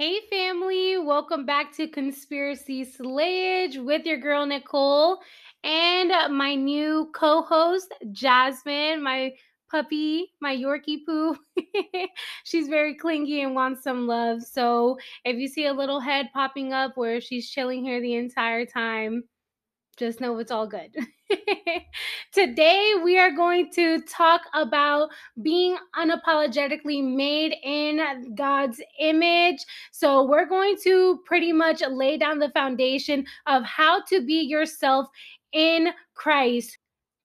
Hey, family, welcome back to Conspiracy Slayage with your girl Nicole and my new co host, Jasmine, my puppy, my Yorkie poo. she's very clingy and wants some love. So if you see a little head popping up where she's chilling here the entire time, just know it's all good. Today, we are going to talk about being unapologetically made in God's image. So, we're going to pretty much lay down the foundation of how to be yourself in Christ.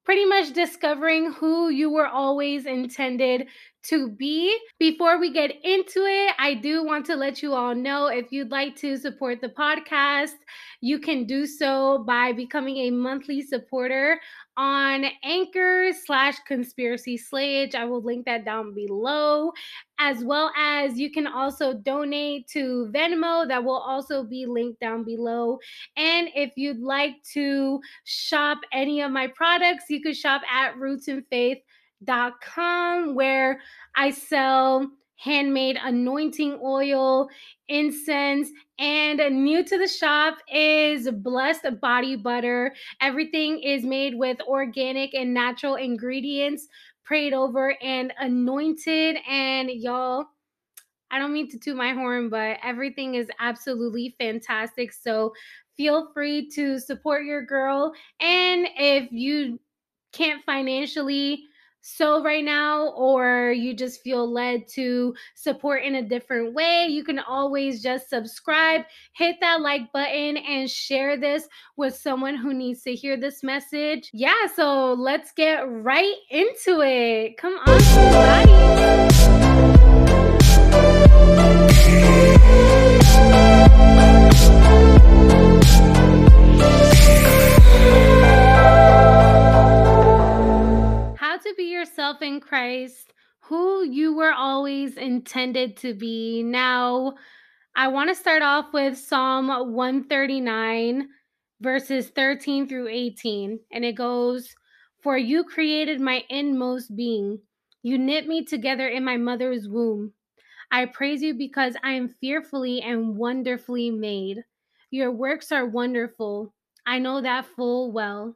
Pretty much discovering who you were always intended to be. Before we get into it, I do want to let you all know if you'd like to support the podcast, you can do so by becoming a monthly supporter on Anchor slash Conspiracy Slayage. I will link that down below, as well as you can also donate to Venmo. That will also be linked down below. And if you'd like to shop any of my products, you could shop at Roots in Faith com where I sell handmade anointing oil, incense, and new to the shop is blessed body butter. Everything is made with organic and natural ingredients, prayed over and anointed. And y'all, I don't mean to toot my horn, but everything is absolutely fantastic. So feel free to support your girl. And if you can't financially, so right now or you just feel led to support in a different way, you can always just subscribe, hit that like button, and share this with someone who needs to hear this message. Yeah, so let's get right into it. Come on, yourself in Christ, who you were always intended to be. Now, I want to start off with Psalm 139, verses 13 through 18. And it goes, For you created my inmost being, you knit me together in my mother's womb. I praise you because I am fearfully and wonderfully made. Your works are wonderful. I know that full well.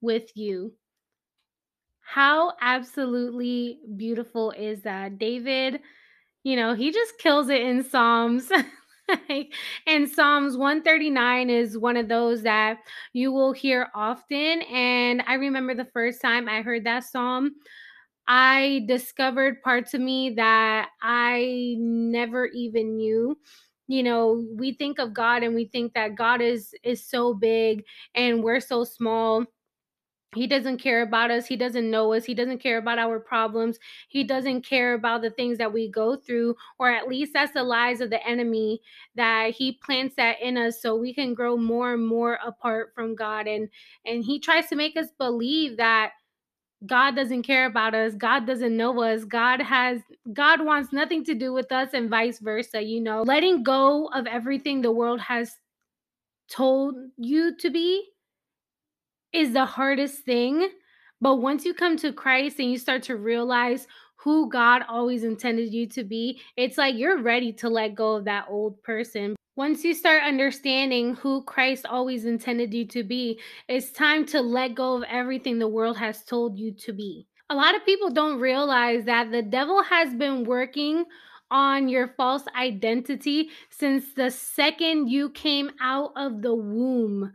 with you. How absolutely beautiful is that? David, you know, he just kills it in Psalms. and Psalms 139 is one of those that you will hear often. And I remember the first time I heard that psalm, I discovered parts of me that I never even knew you know we think of god and we think that god is is so big and we're so small he doesn't care about us. He doesn't know us. He doesn't care about our problems. He doesn't care about the things that we go through, or at least that's the lies of the enemy that he plants that in us so we can grow more and more apart from God. And and he tries to make us believe that God doesn't care about us. God doesn't know us. God has God wants nothing to do with us and vice versa, you know. Letting go of everything the world has told you to be is the hardest thing. But once you come to Christ and you start to realize who God always intended you to be, it's like you're ready to let go of that old person. Once you start understanding who Christ always intended you to be, it's time to let go of everything the world has told you to be. A lot of people don't realize that the devil has been working on your false identity since the second you came out of the womb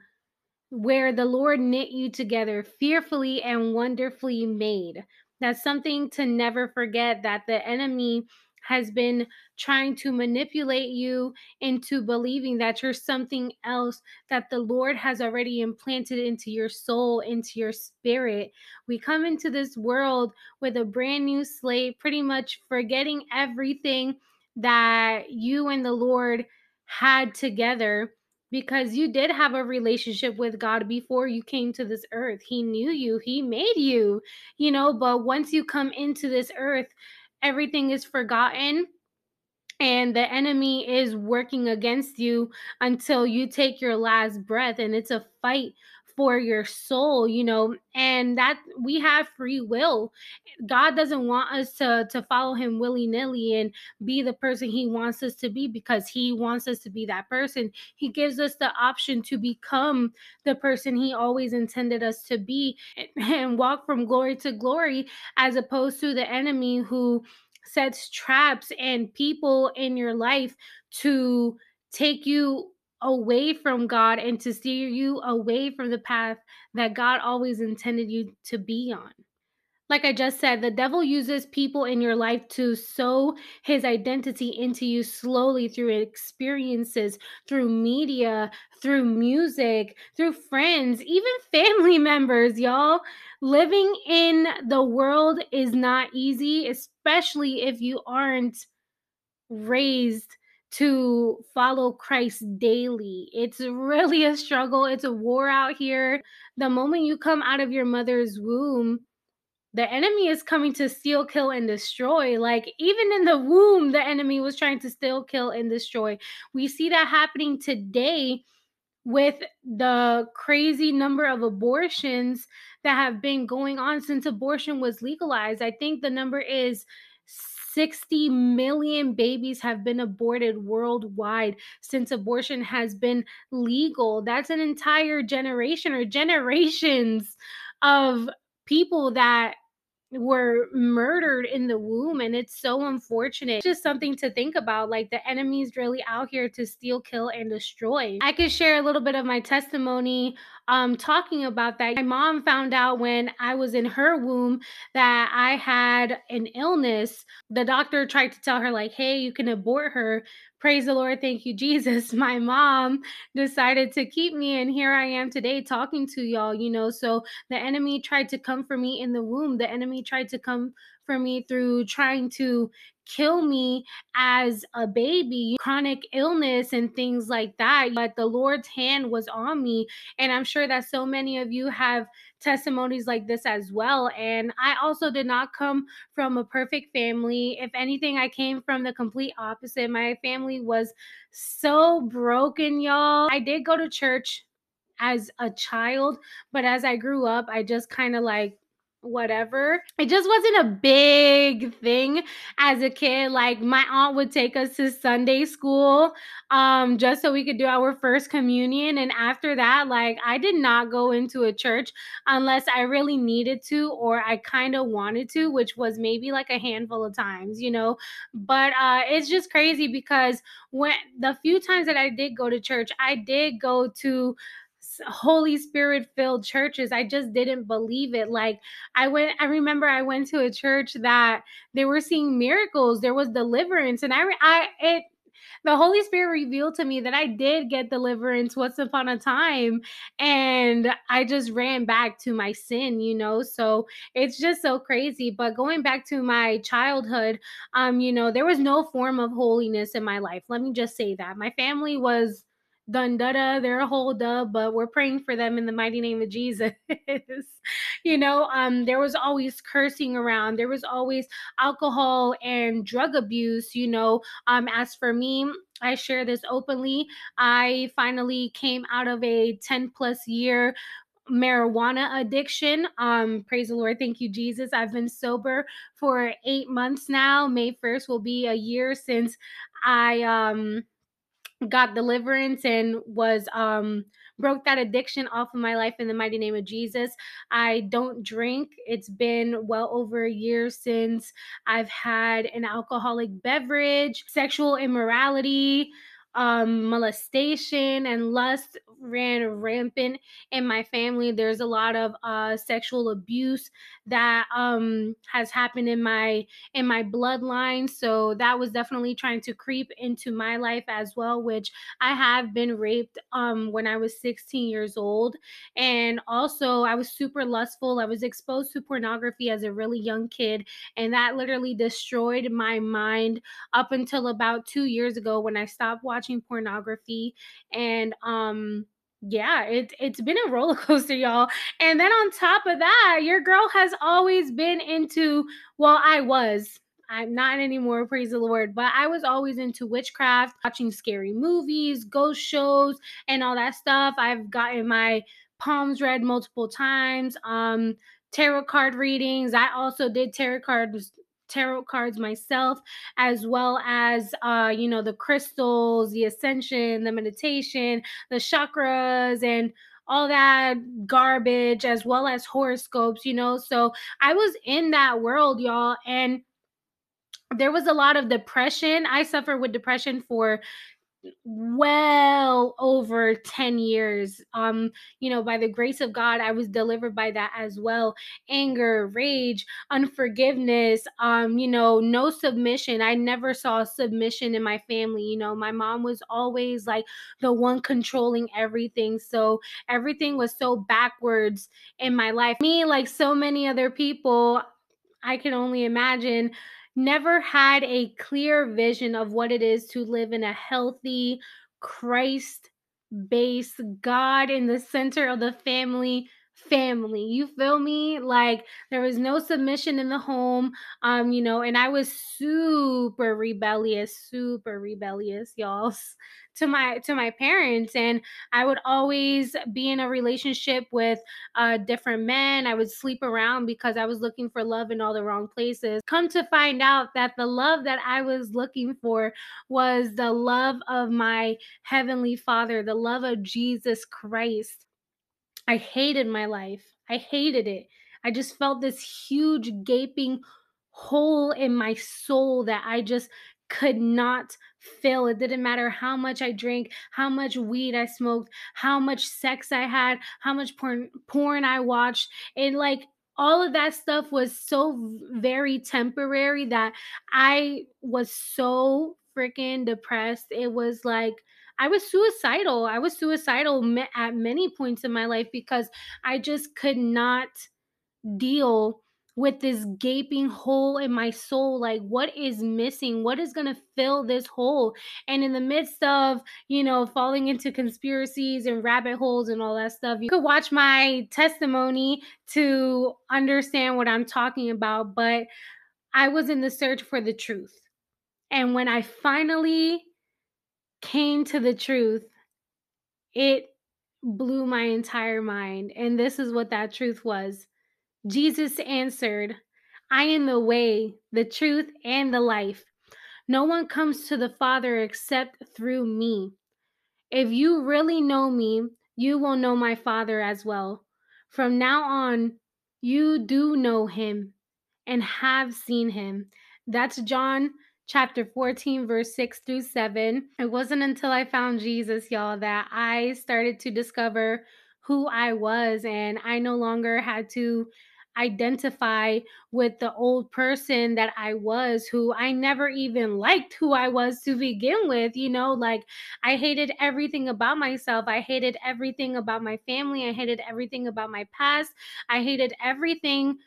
where the Lord knit you together, fearfully and wonderfully made. That's something to never forget that the enemy has been trying to manipulate you into believing that you're something else that the Lord has already implanted into your soul, into your spirit. We come into this world with a brand new slate, pretty much forgetting everything that you and the Lord had together because you did have a relationship with God before you came to this earth. He knew you, He made you, you know, but once you come into this earth, everything is forgotten and the enemy is working against you until you take your last breath and it's a fight for your soul you know and that we have free will. God doesn't want us to to follow him willy-nilly and be the person he wants us to be because he wants us to be that person. He gives us the option to become the person he always intended us to be and walk from glory to glory as opposed to the enemy who sets traps and people in your life to take you away from God and to steer you away from the path that God always intended you to be on. Like I just said, the devil uses people in your life to sow his identity into you slowly through experiences, through media, through music, through friends, even family members, y'all. Living in the world is not easy, especially if you aren't raised to follow Christ daily. It's really a struggle. It's a war out here. The moment you come out of your mother's womb, the enemy is coming to steal, kill, and destroy. Like, even in the womb, the enemy was trying to steal, kill, and destroy. We see that happening today with the crazy number of abortions that have been going on since abortion was legalized. I think the number is 60 million babies have been aborted worldwide since abortion has been legal. That's an entire generation or generations of people that were murdered in the womb and it's so unfortunate it's just something to think about like the enemy's really out here to steal kill and destroy i could share a little bit of my testimony um talking about that my mom found out when i was in her womb that i had an illness. The doctor tried to tell her like hey you can abort her. Praise the lord thank you jesus. My mom decided to keep me and here i am today talking to y'all you know? So the enemy tried to come for me in the womb. The enemy tried to come for me through trying to kill me as a baby, chronic illness and things like that. But the Lord's hand was on me. And I'm sure that so many of you have testimonies like this as well. And I also did not come from a perfect family. If anything, I came from the complete opposite. My family was so broken, y'all. I did go to church as a child, but as I grew up, I just kind of like whatever. It just wasn't a big thing as a kid. Like my aunt would take us to Sunday school um just so we could do our first communion and after that like I did not go into a church unless I really needed to or I kind of wanted to, which was maybe like a handful of times, you know. But uh it's just crazy because when the few times that I did go to church, I did go to Holy Spirit filled churches. I just didn't believe it. Like I went, I remember I went to a church that they were seeing miracles. There was deliverance, and I, I, it, the Holy Spirit revealed to me that I did get deliverance once upon a time, and I just ran back to my sin, you know. So it's just so crazy. But going back to my childhood, um, you know, there was no form of holiness in my life. Let me just say that my family was done they're a whole dub but we're praying for them in the mighty name of jesus you know um there was always cursing around there was always alcohol and drug abuse you know um as for me i share this openly i finally came out of a 10 plus year marijuana addiction. Um, praise the Lord. Thank you, Jesus. I've been sober for eight months now. May 1st will be a year since I um got deliverance and was um broke that addiction off of my life in the mighty name of Jesus. I don't drink. It's been well over a year since I've had an alcoholic beverage, sexual immorality, um molestation and lust ran rampant in my family. There's a lot of uh, sexual abuse that um, has happened in my in my bloodline. So that was definitely trying to creep into my life as well, which I have been raped um, when I was 16 years old, and also I was super lustful. I was exposed to pornography as a really young kid, and that literally destroyed my mind up until about two years ago when I stopped watching pornography and um yeah, it, it's been a roller coaster, y'all. And then on top of that, your girl has always been into, well, I was. I'm not anymore, praise the Lord, but I was always into witchcraft, watching scary movies, ghost shows, and all that stuff. I've gotten my palms read multiple times. Um, tarot card readings. I also did tarot cards tarot cards myself as well as uh you know the crystals the ascension the meditation the chakras and all that garbage as well as horoscopes you know? So i was in that world y'all and there was a lot of depression. I suffered with depression for well over 10 years um you know by the grace of god i was delivered by that as well. Anger rage unforgiveness um you know no submission. I never saw submission in my family you know. My mom was always like the one controlling everything so everything was so backwards in my life. Me like so many other people i can only imagine never had a clear vision of what it is to live in a healthy, Christ based, God in the center of the family family you feel me? Like there was no submission in the home um you know and i was super rebellious super rebellious y'all to my to my parents and i would always be in a relationship with uh different men. I would sleep around because i was looking for love in all the wrong places. Come to find out that the love that i was looking for was the love of my heavenly father the love of jesus christ i hated my life i hated it i just felt this huge gaping hole in my soul that i just could not fill. It didn't matter how much I drank, how much weed I smoked, how much sex I had, how much porn porn I watched. And like all of that stuff was so very temporary that I was so freaking depressed. It was like I was suicidal. I was suicidal at many points in my life because I just could not deal with this gaping hole in my soul like what is missing what is going to fill this hole and in the midst of you know falling into conspiracies and rabbit holes and all that stuff you could watch my testimony to understand what i'm talking about but i was in the search for the truth and when i finally came to the truth it blew my entire mind and this is what that truth was Jesus answered, I am the way, the truth, and the life. No one comes to the Father except through me. If you really know me, you will know my Father as well. From now on, you do know him and have seen him. That's John chapter 14, verse 6 through 7. It wasn't until I found Jesus, y'all, that I started to discover who I was, and I no longer had to identify with the old person that I was, who I never even liked who I was to begin with. You know, like I hated everything about myself. I hated everything about my family. I hated everything about my past. I hated everything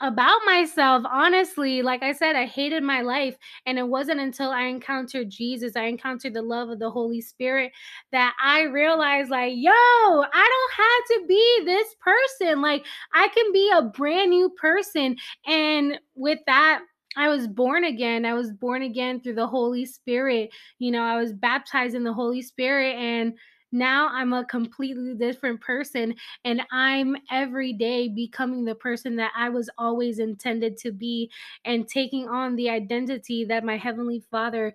about myself honestly like i said i hated my life and it wasn't until i encountered jesus i encountered the love of the holy spirit that i realized like yo i don't have to be this person like i can be a brand new person and with that I was born again. I was born again through the Holy Spirit. You know, I was baptized in the Holy Spirit and now I'm a completely different person and I'm every day becoming the person that I was always intended to be and taking on the identity that my Heavenly Father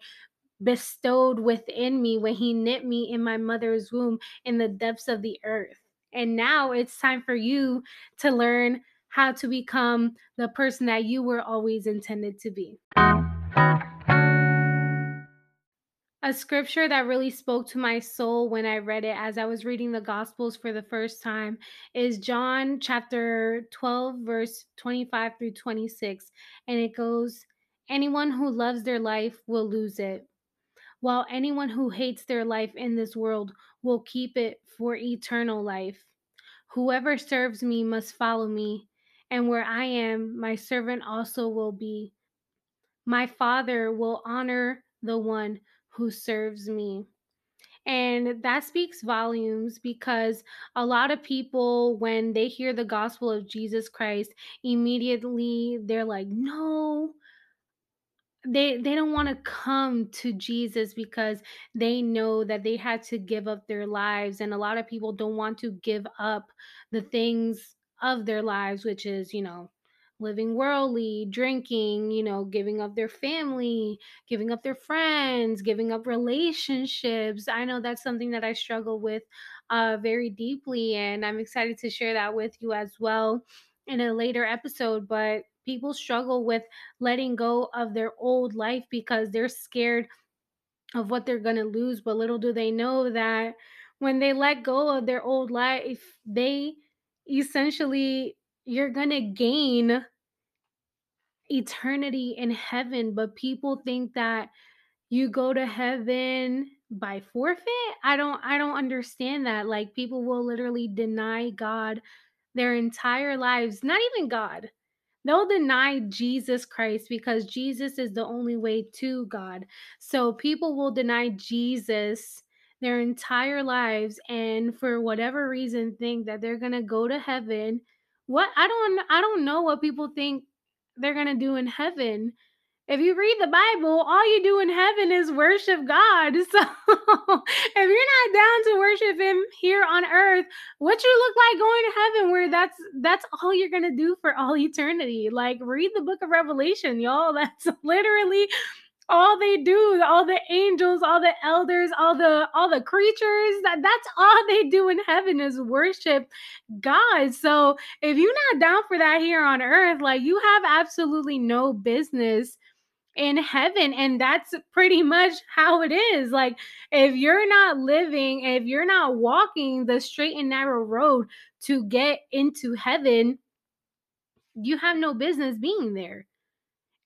bestowed within me when He knit me in my mother's womb in the depths of the earth. And now it's time for you to learn how to become the person that you were always intended to be. A scripture that really spoke to my soul when I read it as I was reading the Gospels for the first time is John chapter 12, verse 25 through 26. And it goes, Anyone who loves their life will lose it, while anyone who hates their life in this world will keep it for eternal life. Whoever serves me must follow me, and where I am, my servant also will be. My Father will honor the one who serves me. And that speaks volumes because a lot of people, when they hear the gospel of Jesus Christ, immediately they're like, no, they they don't want to come to Jesus because they know that they had to give up their lives and a lot of people don't want to give up the things of their lives which is you know living worldly drinking you know giving up their family giving up their friends giving up relationships i know that's something that i struggle with uh very deeply and i'm excited to share that with you as well in a later episode but people struggle with letting go of their old life because they're scared of what they're going to lose. But little do they know that when they let go of their old life, they essentially, you're going to gain eternity in heaven. But people think that you go to heaven by forfeit i don't i don't understand that like people will literally deny god their entire lives not even god They'll deny Jesus Christ because Jesus is the only way to God. So people will deny Jesus their entire lives and for whatever reason think that they're going to go to heaven. What I don't I don't know what people think they're going to do in heaven. If you read the Bible, all you do in heaven is worship God. So if you're not down to worship him here on earth, what you look like going to heaven where that's that's all you're going to do for all eternity. Like read the book of Revelation, y'all. That's literally all they do all the angels all the elders all the all the creatures that that's all they do in heaven is worship god. So if you're not down for that here on earth like you have absolutely no business in heaven and that's pretty much how it is. Like if you're not living if you're not walking the straight and narrow road to get into heaven you have no business being there.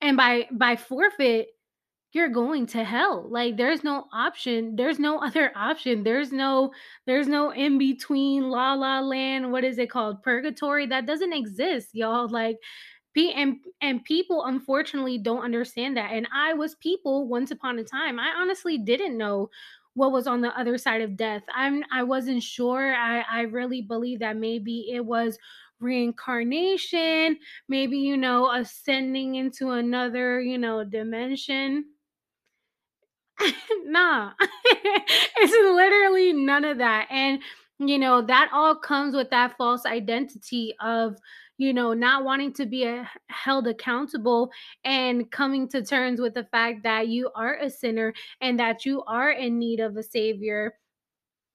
And by by forfeit you're going to hell. Like there's no option there's no other option. There's no there's no in between la la land what is it called purgatory? That doesn't exist y'all. Like and and people unfortunately don't understand that. And i was people once upon a time. I honestly didn't know what was on the other side of death. I'm i wasn't sure. I i really believe that maybe it was reincarnation maybe you know ascending into another you know dimension nah. It's literally none of that and you know that all comes with that false identity of you know not wanting to be uh, a, held accountable and coming to terms with the fact that you are a sinner and that you are in need of a savior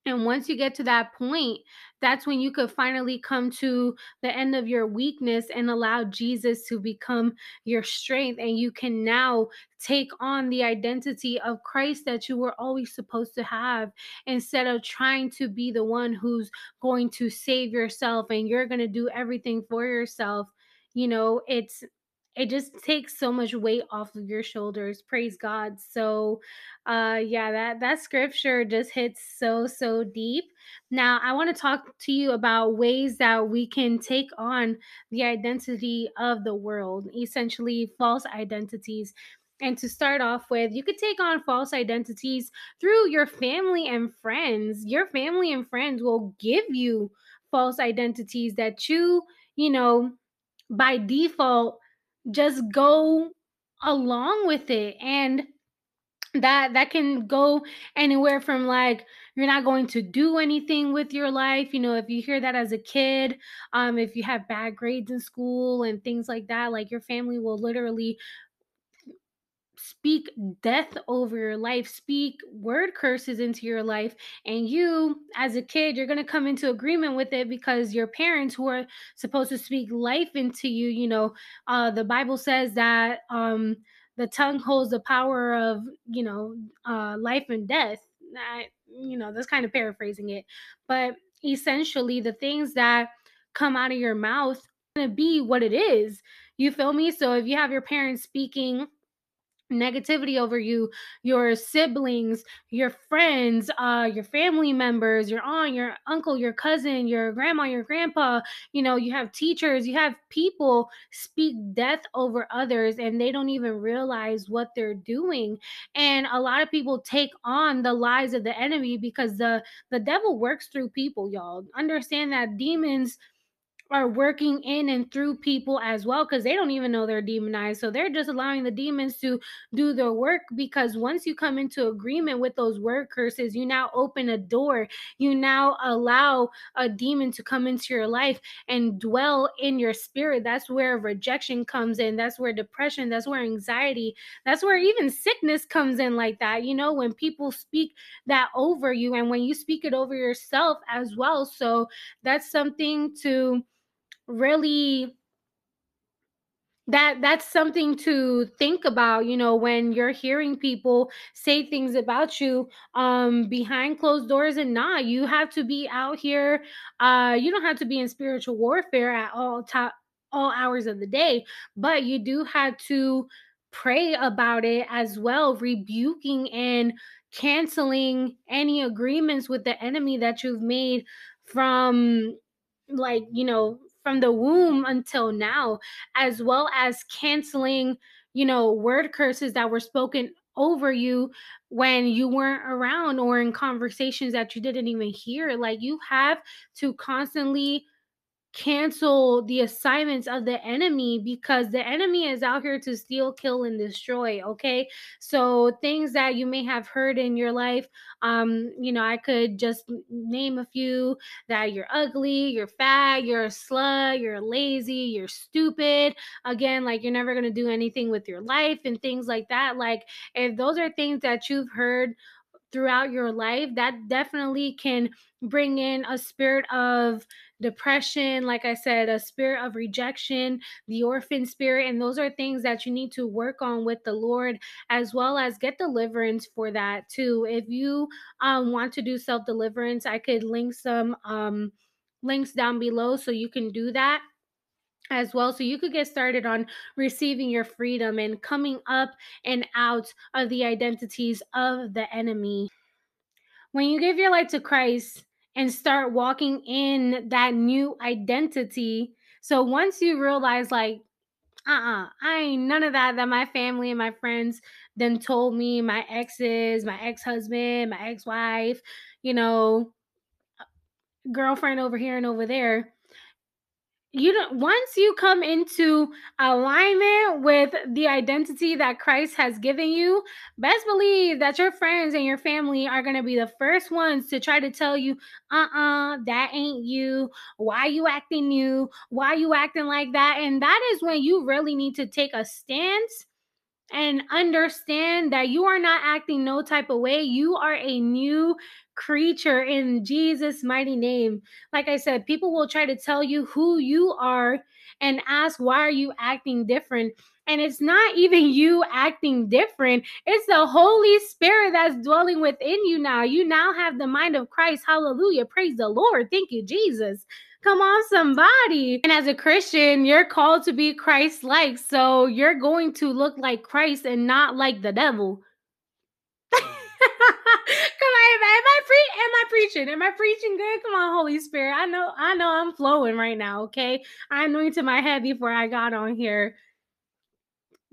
and once you get to that point, that's when you could finally come to the end of your weakness and allow Jesus to become your strength. And you can now take on the identity of Christ that you were always supposed to have instead of trying to be the one who's going to save yourself and you're going to do everything for yourself. You know, it's it just takes so much weight off of your shoulders praise god. So uh yeah that that scripture just hits so so deep. Now i want to talk to you about ways that we can take on the identity of the world essentially false identities. And to start off with, you could take on false identities through your family and friends. Your family and friends will give you false identities that you, you know, by default just go along with it and that that can go anywhere from like you're not going to do anything with your life you know if you hear that as a kid um if you have bad grades in school and things like that like your family will literally speak death over your life, speak word curses into your life. And you, as a kid, you're going to come into agreement with it because your parents, who are supposed to speak life into you, you know, uh, the Bible says that um, the tongue holds the power of you know uh, life and death. I, you know that's kind of paraphrasing it. But essentially the things that come out of your mouth going to be what it is. You feel me? So if you have your parents speaking negativity over you your siblings your friends uh your family members your aunt your uncle your cousin your grandma your grandpa you know you have teachers you have people speak death over others and they don't even realize what they're doing. And a lot of people take on the lies of the enemy because the the devil works through people y'all. Understand that demons are working in and through people as well because they don't even know they're demonized. So they're just allowing the demons to do their work because once you come into agreement with those word curses, you now open a door. You now allow a demon to come into your life and dwell in your spirit. That's where rejection comes in. That's where depression, that's where anxiety, that's where even sickness comes in like that. You know, when people speak that over you and when you speak it over yourself as well. So that's something to really that that's something to think about you know when you're hearing people say things about you um behind closed doors and not. You have to be out here uh you don't have to be in spiritual warfare at all top all hours of the day but you do have to pray about it as well rebuking and canceling any agreements with the enemy that you've made from like you know from the womb until now, as well as canceling, you know, word curses that were spoken over you when you weren't around or in conversations that you didn't even hear. Like you have to constantly cancel the assignments of the enemy because the enemy is out here to steal, kill, and destroy. Okay. So things that you may have heard in your life, um, you know, I could just name a few that you're ugly, you're fat, you're a slut, you're lazy, you're stupid. Again, like you're never gonna do anything with your life and things like that. Like if those are things that you've heard throughout your life, that definitely can bring in a spirit of depression, like I said, a spirit of rejection, the orphan spirit. And those are things that you need to work on with the Lord, as well as get deliverance for that too. If you um, want to do self deliverance, I could link some um, links down below so you can do that as well. So you could get started on receiving your freedom and coming up and out of the identities of the enemy. When you give your life to Christ and start walking in that new identity, so once you realize, like, uh uh-uh, uh I ain't none of that that my family and my friends then told me, my exes, my ex husband, my ex wife, you know, girlfriend over here and over there you don't once you come into alignment with the identity that Christ has given you, best believe that your friends and your family are going to be the first ones to try to tell you, "Uh-uh, that ain't you. Why you acting new? Why you acting like that?" And that is when you really need to take a stance and understand that you are not acting no type of way. You are a new creature in Jesus' mighty name. Like I said, people will try to tell you who you are and ask, why are you acting different? And it's not even you acting different, it's the Holy Spirit that's dwelling within you now. You now have the mind of Christ. Hallelujah. Praise the Lord. Thank you, Jesus. Come on, somebody. And as a Christian, you're called to be Christ like. So you're going to look like Christ and not like the devil. On, am I pre- am I preaching? Am I preaching good? Come on, Holy Spirit. I know, I know I'm flowing right now, okay? I anointed my head before I got on here.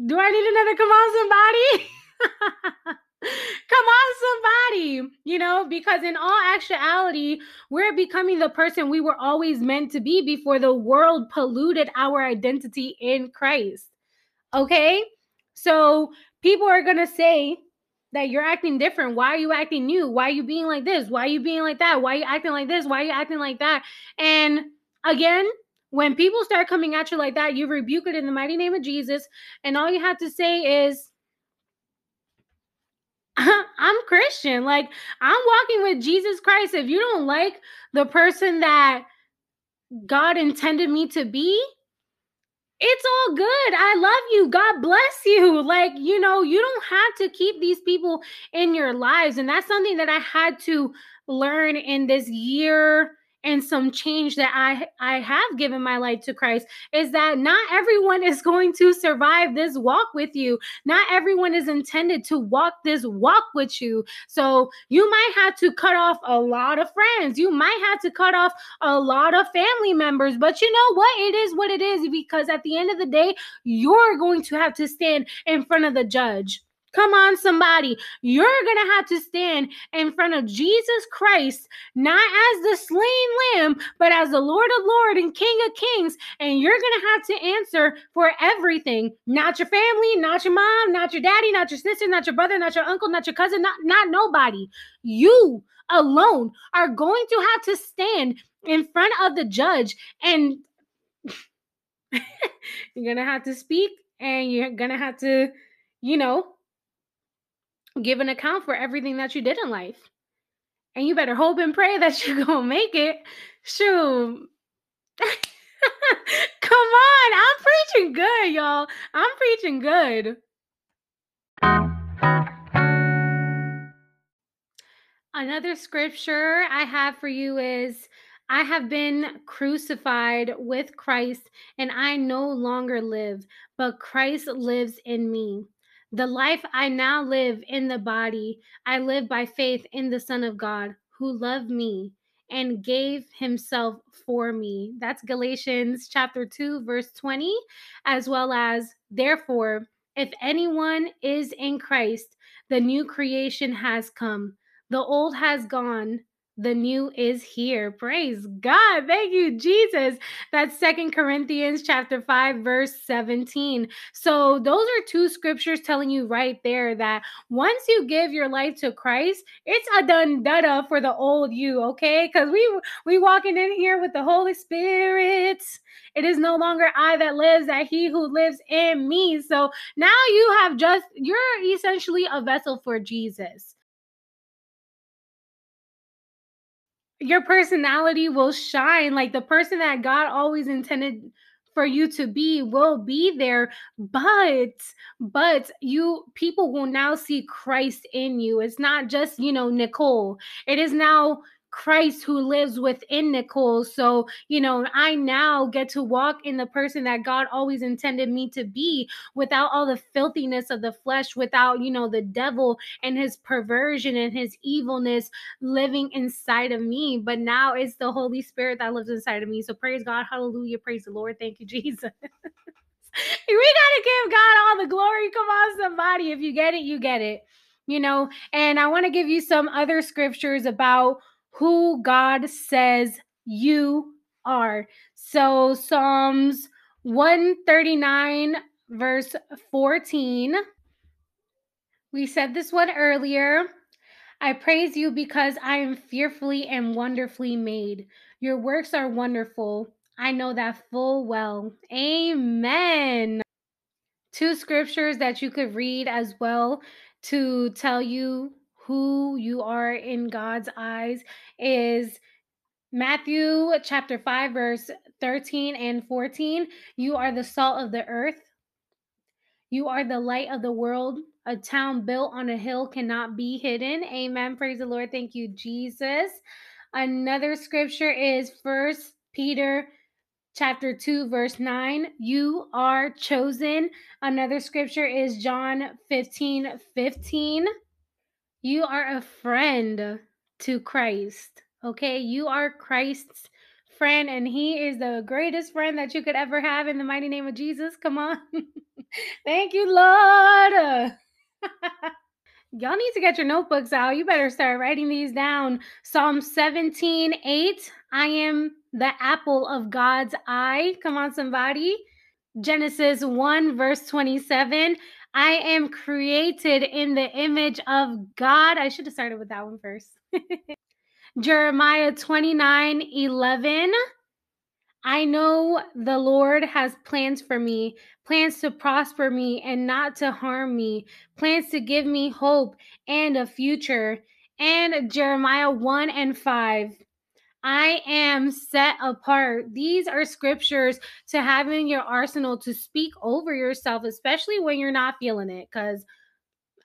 Do I need another come on, somebody? Come on, somebody, you know, because in all actuality, we're becoming the person we were always meant to be before the world polluted our identity in Christ. Okay? So people are going to say that you're acting different. Why are you acting new? Why are you being like this? Why are you being like that? Why are you acting like this? Why are you acting like that? And again, when people start coming at you like that, you rebuke it in the mighty name of Jesus. And all you have to say is, I'm Christian. Like, I'm walking with Jesus Christ. If you don't like the person that God intended me to be, it's all good. I love you. God bless you. Like, you know, you don't have to keep these people in your lives. And that's something that I had to learn in this year and some change that I I have given my life to Christ is that not everyone is going to survive this walk with you. Not everyone is intended to walk this walk with you. So you might have to cut off a lot of friends. You might have to cut off a lot of family members. But you know what? It is what it is because at the end of the day, you're going to have to stand in front of the judge. Come on, somebody. You're going to have to stand in front of Jesus Christ, not as the slain lamb, but as the Lord of Lords and King of Kings. And you're going to have to answer for everything. Not your family, not your mom, not your daddy, not your sister, not your brother, not your uncle, not your cousin, not, not nobody. You alone are going to have to stand in front of the judge and you're going to have to speak and you're going to have to, you know, give an account for everything that you did in life. And you better hope and pray that you're going to make it. Shoot. Come on. I'm preaching good, y'all. I'm preaching good. Another scripture I have for you is I have been crucified with Christ, and I no longer live, but Christ lives in me. The life I now live in the body, I live by faith in the Son of God who loved me and gave himself for me. That's Galatians chapter 2, verse 20, as well as, therefore, if anyone is in Christ, the new creation has come. The old has gone the new is here. Praise god. Thank you jesus. That's second corinthians chapter 5 verse 17 so those are two scriptures telling you right there that once you give your life to christ it's a done dada for the old you okay? Because we we walking in here with the holy spirit. It is no longer i that lives that he who lives in me. So now you have just you're essentially a vessel for jesus your personality will shine like the person that God always intended for you to be will be there but but you people will now see Christ in you. It's not just you know Nicole. It is now Christ who lives within Nicole. So, you know, I now get to walk in the person that God always intended me to be without all the filthiness of the flesh, without, you know, the devil and his perversion and his evilness living inside of me. But now it's the Holy Spirit that lives inside of me. So, praise God. Hallelujah. Praise the Lord. Thank you, Jesus. we got to give God all the glory. Come on, somebody. If you get it, you get it. You know, and I want to give you some other scriptures about who God says you are. So, Psalms 139, verse 14. We said this one earlier. I praise you because I am fearfully and wonderfully made. Your works are wonderful. I know that full well. Amen. Two scriptures that you could read as well to tell you who you are in God's eyes is Matthew chapter 5, verse 13 and 14. You are the salt of the earth. You are the light of the world. A town built on a hill cannot be hidden. Amen. Praise the Lord. Thank you, Jesus. Another scripture is First Peter chapter 2 verse 9 you are chosen another scripture is john 15 15 you are a friend to Christ. Okay? You are Christ's friend, and He is the greatest friend that you could ever have in the mighty name of Jesus. Come on. Thank you, Lord. Y'all need to get your notebooks out. You better start writing these down. Psalm 17 8. I am the apple of God's eye. Come on, somebody. Genesis 1, verse 27. I am created in the image of God. I should have started with that one first. Jeremiah 29 11. I know the Lord has plans for me, plans to prosper me and not to harm me, plans to give me hope and a future. And Jeremiah 1 and 5. I am set apart. These are scriptures to have in your arsenal to speak over yourself, especially when you're not feeling it. Because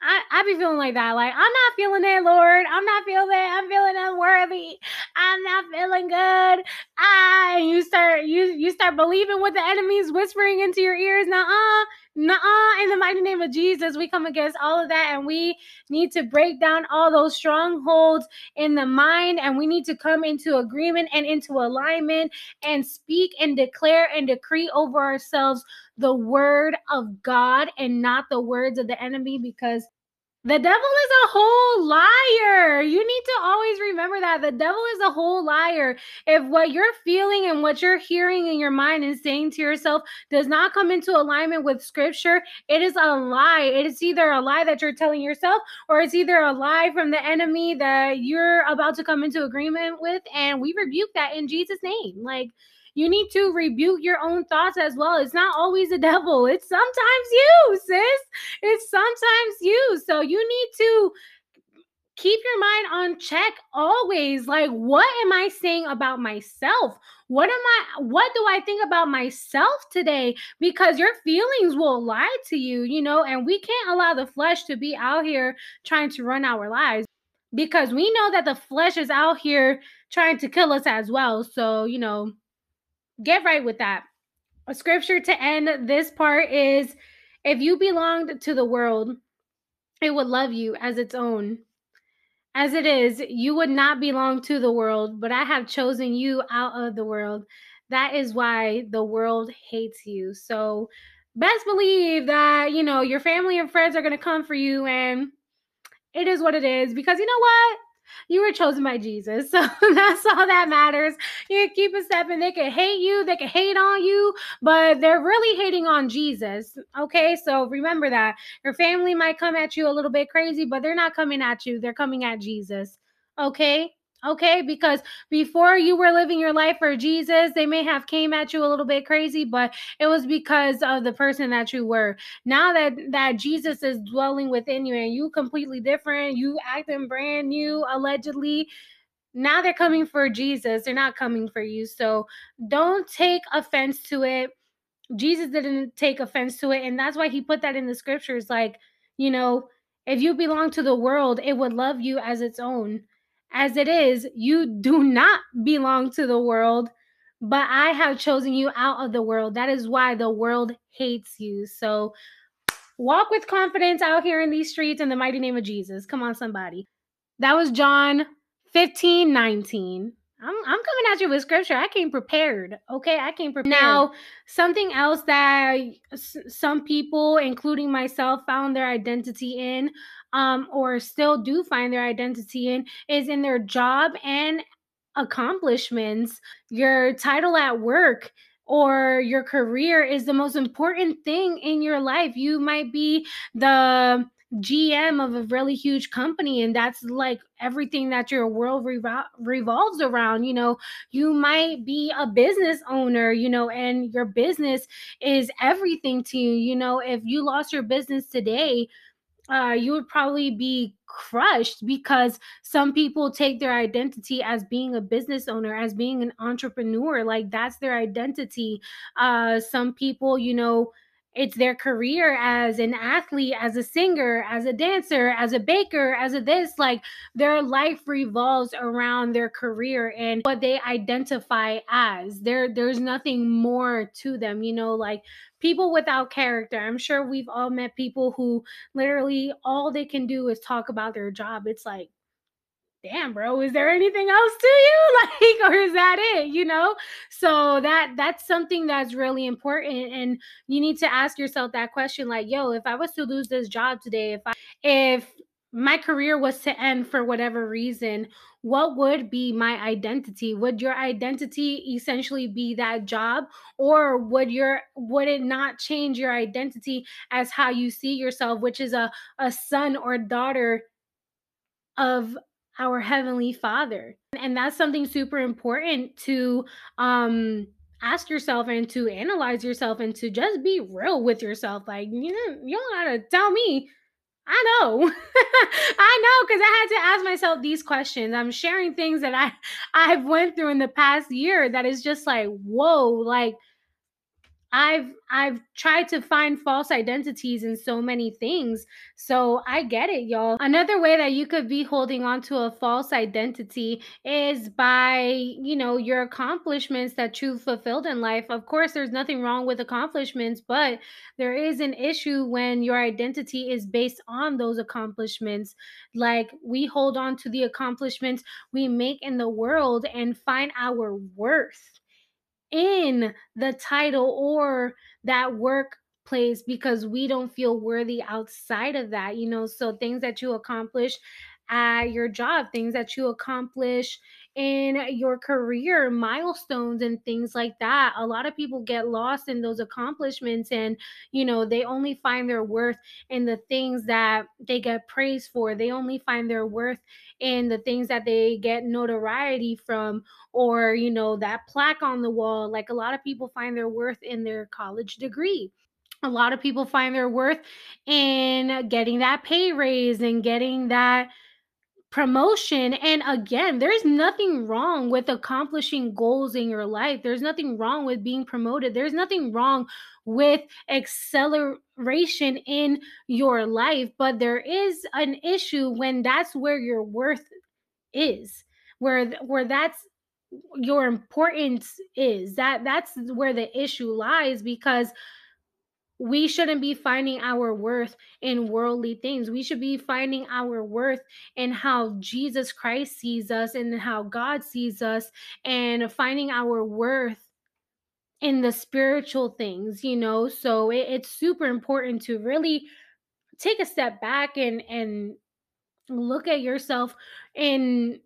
I, I be feeling like that. Like, I'm not feeling it, Lord. I'm not feeling it. I'm feeling unworthy. I'm not feeling good. Ah, and you start you you start believing what the enemy is whispering into your ears. Nuh-uh. Nuh-uh. In the mighty name of Jesus, we come against all of that and we need to break down all those strongholds in the mind and we need to come into agreement and into alignment and speak and declare and decree over ourselves the word of God and not the words of the enemy because the devil is a whole liar. You need to always remember that. The devil is a whole liar. If what you're feeling and what you're hearing in your mind and saying to yourself does not come into alignment with scripture, it is a lie. It is either a lie that you're telling yourself or it's either a lie from the enemy that you're about to come into agreement with. And we rebuke that in Jesus' name. Like, you need to rebuke your own thoughts as well. It's not always the devil, it's sometimes you, sis. It's sometimes you. So you need to keep your mind on check always like what am i saying about myself what am i what do i think about myself today because your feelings will lie to you you know and we can't allow the flesh to be out here trying to run our lives because we know that the flesh is out here trying to kill us as well so you know get right with that. A scripture to end this part is if you belonged to the world, it would love you as its own. As it is, you would not belong to the world, but I have chosen you out of the world. That is why the world hates you. So, best believe that, you know, your family and friends are going to come for you and it is what it is because you know what? You were chosen by Jesus. So that's all that matters. You keep a step and they can hate you, they can hate on you, but they're really hating on Jesus. Okay. So remember that. Your family might come at you a little bit crazy, but they're not coming at you, they're coming at Jesus. Okay okay because before you were living your life for jesus they may have came at you a little bit crazy but it was because of the person that you were. Now that that jesus is dwelling within you and you completely different you acting brand new allegedly now they're coming for jesus. They're not coming for you. So don't take offense to it. Jesus didn't take offense to it and that's why he put that in the scriptures like you know if you belong to the world it would love you as its own as it is, you do not belong to the world, but I have chosen you out of the world. That is why the world hates you. So walk with confidence out here in these streets in the mighty name of Jesus. Come on, somebody. That was John 15 19. I'm, I'm coming at you with scripture. I came prepared. Okay. I came prepared. Now, something else that some people, including myself, found their identity in, um, or still do find their identity in, is in their job and accomplishments. Your title at work or your career is the most important thing in your life. You might be the GM of a really huge company and that's like everything that your world revol- revolves around you know you might be a business owner you know and your business is everything to you you know if you lost your business today uh, you would probably be crushed because some people take their identity as being a business owner, as being an entrepreneur. Like that's their identity. Uh, some people, you know, it's their career as an athlete, as a singer, as a dancer, as a baker, as a this. Like their life revolves around their career and what they identify as. There, there's nothing more to them, you know, like people without character. I'm sure we've all met people who literally all they can do is talk about their job. It's like, damn bro is there anything else to you? Like or is that it you know? So that that's something that's really important and you need to ask yourself that question like yo if i was to lose this job today if i if my career was to end for whatever reason what would be my identity? Would your identity essentially be that job or would your would it not change your identity as how you see yourself which is a a son or daughter of our heavenly father and that's something super important to um ask yourself and to analyze yourself and to just be real with yourself like you know you don't gotta tell me I know. I know because I had to ask myself these questions. I'm sharing things that I I've went through in the past year that is just like, whoa, like I've I've tried to find false identities in so many things. So I get it, y'all. Another way that you could be holding on to a false identity is by, you know, your accomplishments that you've fulfilled in life. Of course, there's nothing wrong with accomplishments, but there is an issue when your identity is based on those accomplishments. Like we hold on to the accomplishments we make in the world and find our worth in the title or that workplace because we don't feel worthy outside of that, you know. So things that you accomplish at your job, things that you accomplish in your career, milestones and things like that. A lot of people get lost in those accomplishments and, you know, they only find their worth in the things that they get praised for. They only find their worth in the things that they get notoriety from or, you know, that plaque on the wall. Like a lot of people find their worth in their college degree a lot of people find their worth in getting that pay raise and getting that promotion. And again, there's nothing wrong with accomplishing goals in your life. There's nothing wrong with being promoted. There's nothing wrong with acceleration in your life. But there is an issue when that's where your worth is, where where that's your importance is that that's where the issue lies because we shouldn't be finding our worth in worldly things. We should be finding our worth in how Jesus Christ sees us and how God sees us and finding our worth in the spiritual things, you know. So it, it's super important to really take a step back and and look at yourself in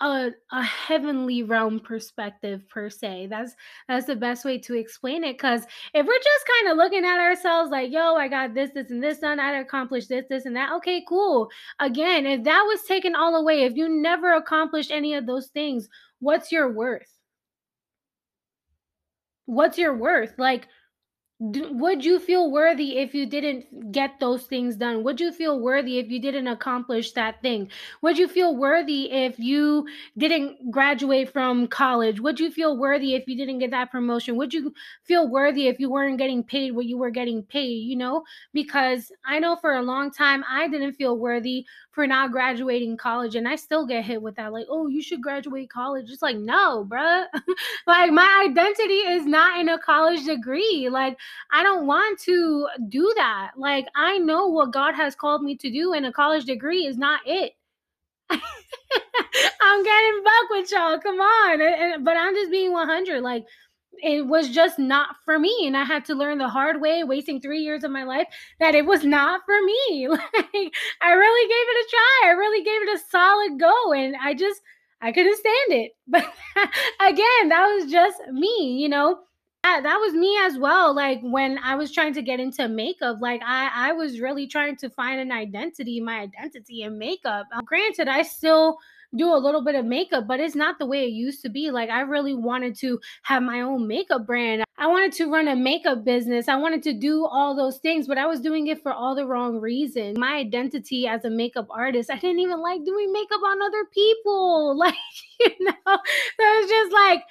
a a heavenly realm perspective per se. That's that's the best way to explain it. Cause if we're just kind of looking at ourselves like, yo, I got this, this, and this done, I accomplished this, this, and that. Okay, cool. Again, if that was taken all away, if you never accomplished any of those things, what's your worth? What's your worth? Like Would you feel worthy if you didn't get those things done? Would you feel worthy if you didn't accomplish that thing? Would you feel worthy if you didn't graduate from college? Would you feel worthy if you didn't get that promotion? Would you feel worthy if you weren't getting paid what you were getting paid? You know, because I know for a long time I didn't feel worthy for not graduating college and I still get hit with that like, "Oh, you should graduate college." It's like, "No, bruh." like my identity is not in a college degree. Like I don't want to do that. Like, I know what God has called me to do, and a college degree is not it. I'm getting buck with y'all. Come on. And, and, but I'm just being 100. Like, it was just not for me. And I had to learn the hard way, wasting three years of my life, that it was not for me. Like, I really gave it a try. I really gave it a solid go. And I just, I couldn't stand it. But again, that was just me, you know that, that was me as well like when i was trying to get into makeup like i i was really trying to find an identity my identity in makeup um, granted i still do a little bit of makeup but it's not the way it used to be like i really wanted to have my own makeup brand. I wanted to run a makeup business. I wanted to do all those things but i was doing it for all the wrong reasons my identity as a makeup artist i didn't even like doing makeup on other people. Like you know so it's just like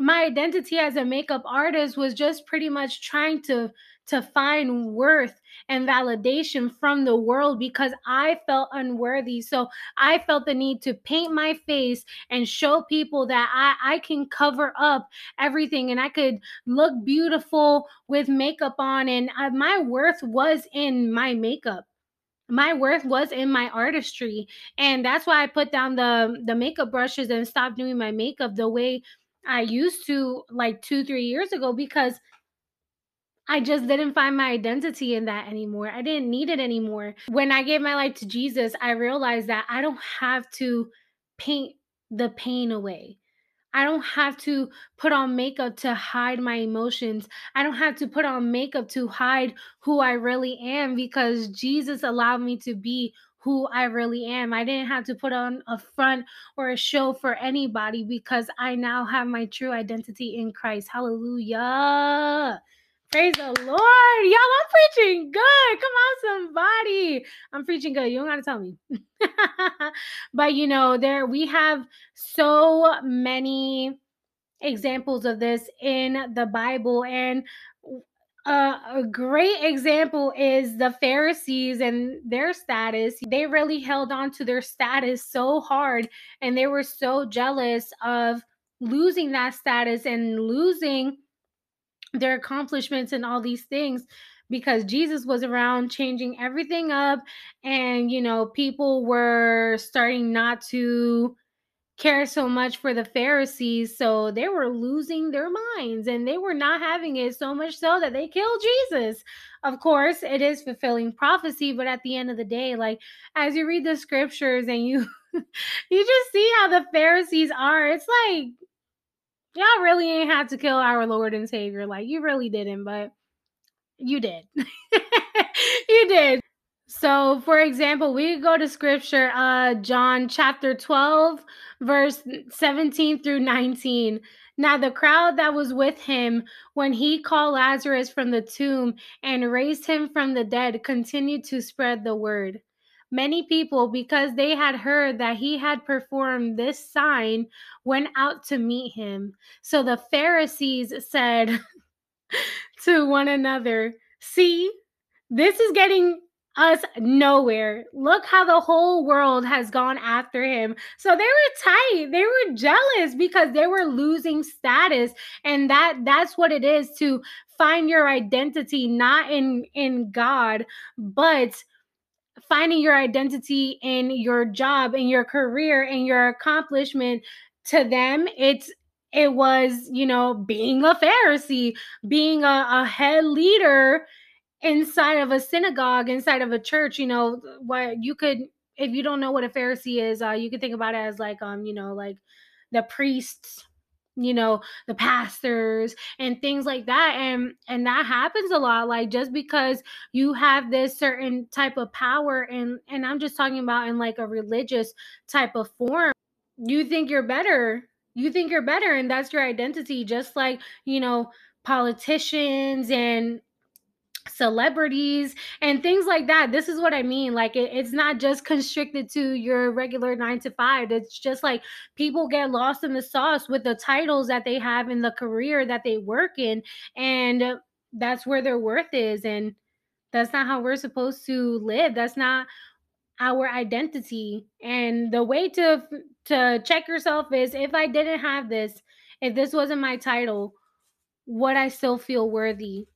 my identity as a makeup artist was just pretty much trying to to find worth and validation from the world because I felt unworthy. So I felt the need to paint my face and show people that I, I can cover up everything and I could look beautiful with makeup on. And I, my worth was in my makeup my worth was in my artistry and that's why i put down the the makeup brushes and stopped doing my makeup the way I used to like two, three years ago because I just didn't find my identity in that anymore. I didn't need it anymore. When I gave my life to Jesus, I realized that I don't have to paint the pain away. I don't have to put on makeup to hide my emotions. I don't have to put on makeup to hide who I really am because Jesus allowed me to be who I really am. I didn't have to put on a front or a show for anybody because I now have my true identity in Christ. Hallelujah. Praise the Lord. Y'all, I'm preaching good. Come on, somebody. I'm preaching good. You don't gotta tell me. but you know, there we have so many examples of this in the Bible. And uh, a great example is the Pharisees and their status. They really held on to their status so hard and they were so jealous of losing that status and losing their accomplishments and all these things because Jesus was around changing everything up and you know people were starting not to care so much for the Pharisees so they were losing their minds and they were not having it so much so that they killed Jesus. Of course it is fulfilling prophecy but at the end of the day like as you read the scriptures and you you just see how the Pharisees are it's like y'all really ain't had to kill our Lord and Savior. Like, you really didn't, but you did. you did. So, for example, we go to scripture, uh, John chapter 12, verse 17 through 19. Now, the crowd that was with him when he called Lazarus from the tomb and raised him from the dead continued to spread the word. Many people, because they had heard that he had performed this sign, went out to meet him. So the Pharisees said to one another, See, this is getting us nowhere. Look how the whole world has gone after him. So they were tight. They were jealous because they were losing status and that that's what it is to find your identity not in in God, but finding your identity in your job in your career in your accomplishment to them it's it was you know being a pharisee being a, a head leader inside of a synagogue inside of a church you know what you could if you don't know what a pharisee is uh, you could think about it as like um you know like the priests you know the pastors and things like that and and that happens a lot like just because you have this certain type of power and and i'm just talking about in like a religious type of form you think you're better you think you're better and that's your identity just like you know politicians and celebrities and things like that. This is what I mean. Like it, it's not just constricted to your regular nine to five. It's just like people get lost in the sauce with the titles that they have in the career that they work in, and that's where their worth is. And that's not how we're supposed to live. That's not our identity. And the way to to check yourself is if I didn't have this, if this wasn't my title, would I still feel worthy?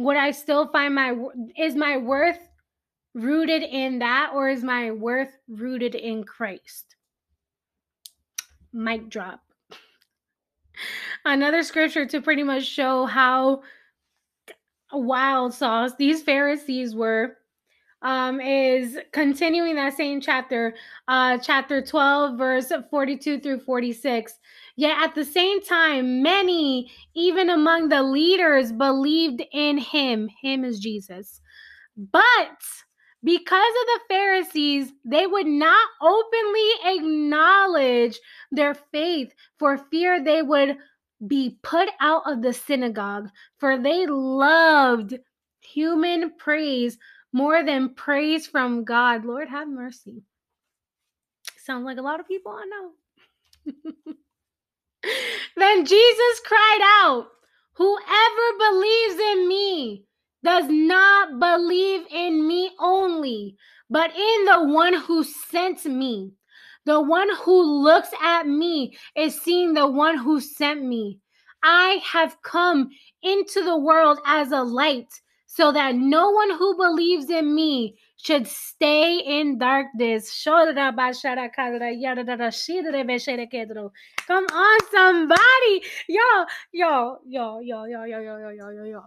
Would I still find my is my worth rooted in that or is my worth rooted in Christ? Mic drop. Another scripture to pretty much show how wild sauce these Pharisees were um, is continuing that same chapter, uh, chapter 12, verse 42 through 46. Yet at the same time, many, even among the leaders, believed in him. Him is Jesus. But because of the Pharisees, they would not openly acknowledge their faith for fear they would be put out of the synagogue, for they loved human praise more than praise from God. Lord, have mercy. Sounds like a lot of people I know. then Jesus cried out, Whoever believes in me does not believe in me only, but in the one who sent me. The one who looks at me is seeing the one who sent me. I have come into the world as a light so that no one who believes in me should stay in darkness. Come on, somebody. Yo, yo, yo, yo, yo, yo, yo, yo, yo, yo, yo.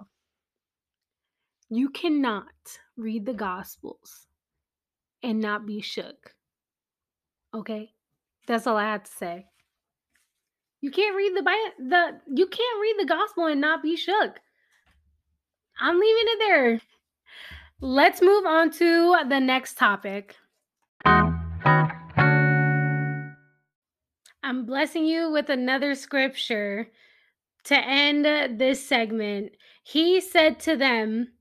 You cannot read the Gospels and not be shook. Okay? That's all I have to say. You can't read the the you can't read the gospel and not be shook. I'm leaving it there. Let's move on to the next topic. I'm blessing you with another scripture to end this segment, he said to them,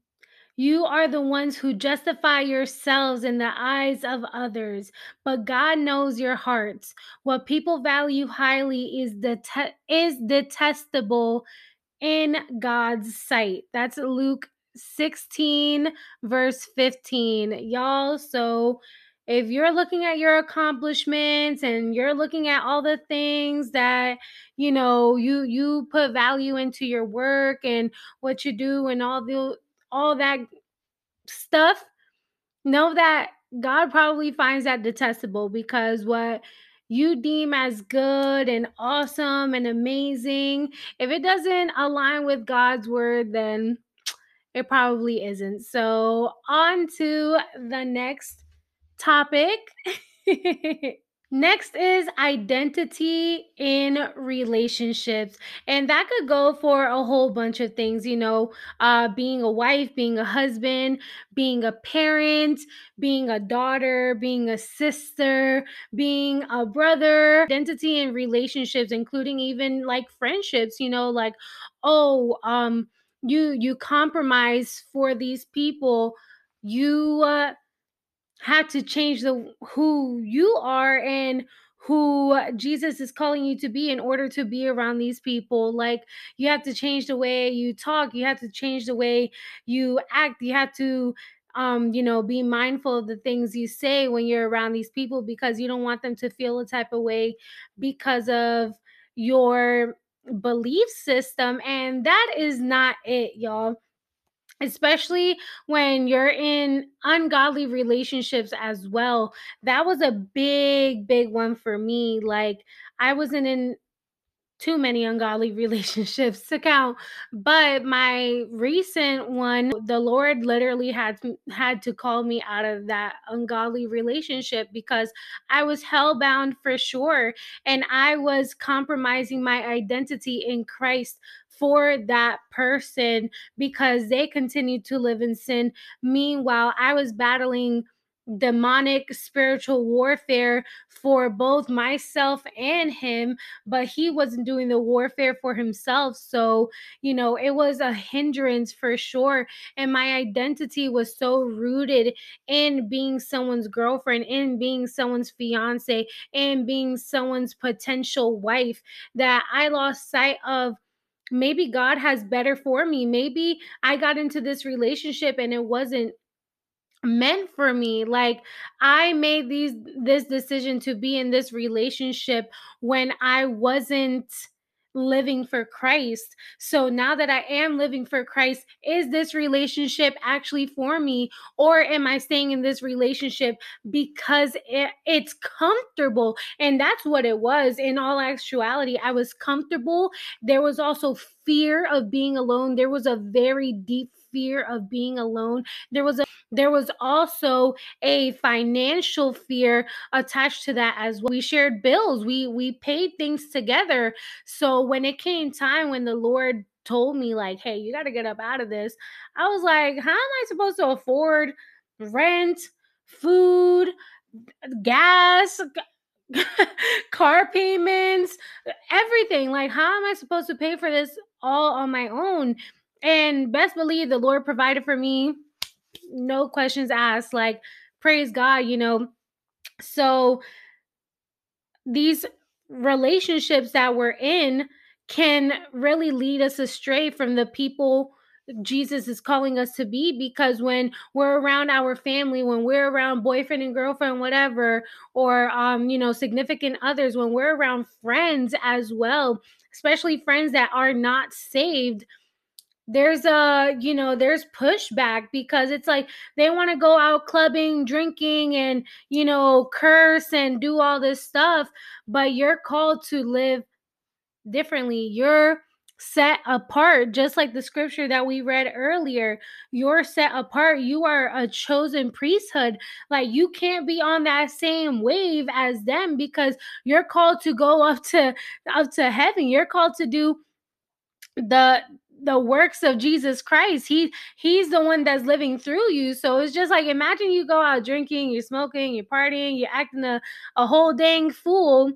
You are the ones who justify yourselves in the eyes of others, but God knows your hearts. What people value highly is, det- is detestable in God's sight. That's Luke 16, verse 15. Y'all, so if you're looking at your accomplishments and you're looking at all the things that you know you you put value into your work and what you do and all the all that stuff know that god probably finds that detestable because what you deem as good and awesome and amazing if it doesn't align with god's word then it probably isn't so on to the next topic. Next is identity in relationships. And that could go for a whole bunch of things, you know, uh, being a wife, being a husband, being a parent, being a daughter, being a sister, being a brother. Identity in relationships, including even like friendships, you know, like, oh, um, you you compromise for these people you uh, had to change the who you are and who Jesus is calling you to be in order to be around these people. Like you have to change the way you talk, you have to change the way you act, you have to um you know be mindful of the things you say when you're around these people because you don't want them to feel a type of way because of your belief system and that is not it y'all especially when you're in ungodly relationships as well. That was a big, big one for me. Like, I wasn't in too many ungodly relationships to count but my recent one the lord literally had had to call me out of that ungodly relationship because i was hellbound for sure and i was compromising my identity in christ for that person because they continued to live in sin. Meanwhile i was battling demonic spiritual warfare for both myself and him but he wasn't doing the warfare for himself. So you know it was a hindrance for sure. And my identity was so rooted in being someone's girlfriend in being someone's fiance and being someone's potential wife that i lost sight of. Maybe God has better for me. Maybe I got into this relationship and it wasn't meant for me like i made these this decision to be in this relationship when i wasn't living for Christ. So now that I am living for Christ, is this relationship actually for me? Or am I staying in this relationship because it, it's comfortable? And that's what it was. In all actuality, I was comfortable. There was also fear of being alone. There was a very deep fear of being alone. There was a there was also a financial fear attached to that as well. We shared bills. We we paid things together. So when it came time when the Lord told me like, "Hey, you got to get up out of this." I was like, "How am I supposed to afford rent, food, gas, car payments, everything. Like, how am I supposed to pay for this all on my own? And best believe the Lord provided for me, no questions asked. Like, praise God, you know. So, these relationships that we're in can really lead us astray from the people Jesus is calling us to be because when we're around our family, when we're around boyfriend and girlfriend, whatever, or um, you know, significant others, when we're around friends as well, especially friends that are not saved, there's a you know there's pushback because it's like they want to go out clubbing drinking and you know curse and do all this stuff but you're called to live differently. You're set apart just like the scripture that we read earlier you're set apart. You are a chosen priesthood. Like you can't be on that same wave as them because you're called to go up to up to heaven. You're called to do the the works of Jesus Christ. He he's the one that's living through you. So it's just like imagine you go out drinking, you're smoking, you're partying, you're acting a, a whole dang fool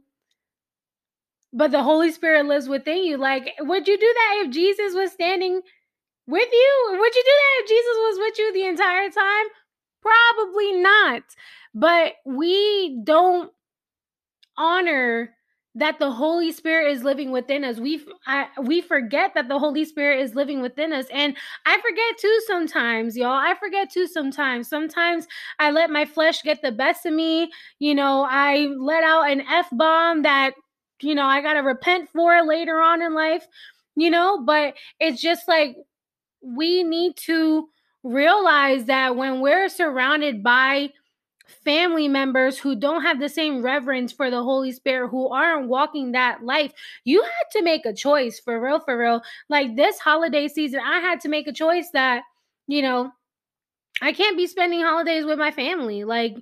but the Holy Spirit lives within you. Like, would you do that if Jesus was standing with you? Would you do that if Jesus was with you the entire time? Probably not. But we don't honor that the Holy Spirit is living within us. We I, we forget that the Holy Spirit is living within us, and I forget too sometimes, y'all. I forget too sometimes. Sometimes I let my flesh get the best of me. You know, I let out an f bomb that you know I gotta repent for later on in life. You know, but it's just like we need to realize that when we're surrounded by family members who don't have the same reverence for the Holy Spirit, who aren't walking that life, you had to make a choice for real, for real. Like this holiday season, I had to make a choice that, you know, I can't be spending holidays with my family. Like,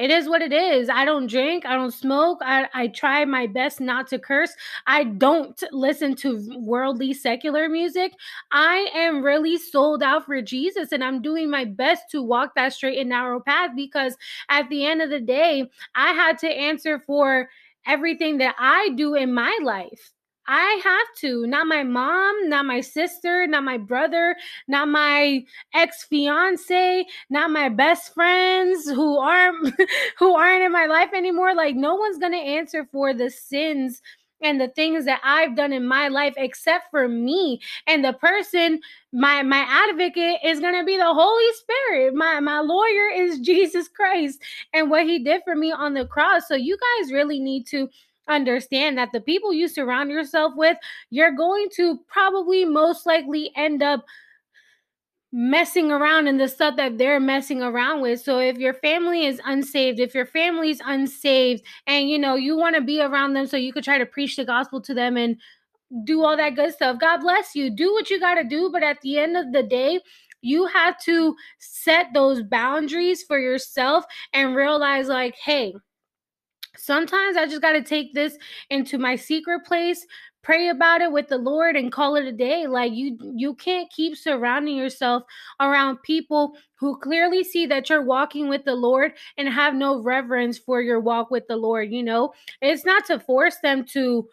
it is what it is. I don't drink. I don't smoke. I, I try my best not to curse. I don't listen to worldly secular music. I am really sold out for Jesus and I'm doing my best to walk that straight and narrow path because at the end of the day, I had to answer for everything that I do in my life. I have to. Not my mom, not my sister, not my brother, not my ex fiance, not my best friends who aren't who aren't in my life anymore. Like no one's gonna answer for the sins and the things that I've done in my life except for me. And the person, my my advocate is going to be the Holy Spirit. My my lawyer is Jesus Christ and what he did for me on the cross. So you guys really need to understand that the people you surround yourself with, you're going to probably most likely end up messing around in the stuff that they're messing around with. So if your family is unsaved, if your family's unsaved and you know you want to be around them so you could try to preach the gospel to them and do all that good stuff. God bless you. Do what you got to do, but at the end of the day, you have to set those boundaries for yourself and realize like, hey, Sometimes I just got to take this into my secret place, pray about it with the Lord and call it a day. Like you you can't keep surrounding yourself around people who clearly see that you're walking with the Lord and have no reverence for your walk with the Lord, you know? It's not to force them to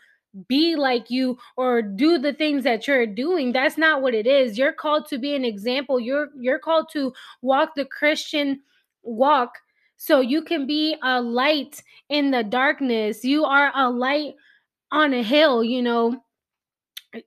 be like you or do the things that you're doing that's not what it is you're called to be an example you're you're called to walk the christian walk so you can be a light in the darkness. You are a light on a hill, you know.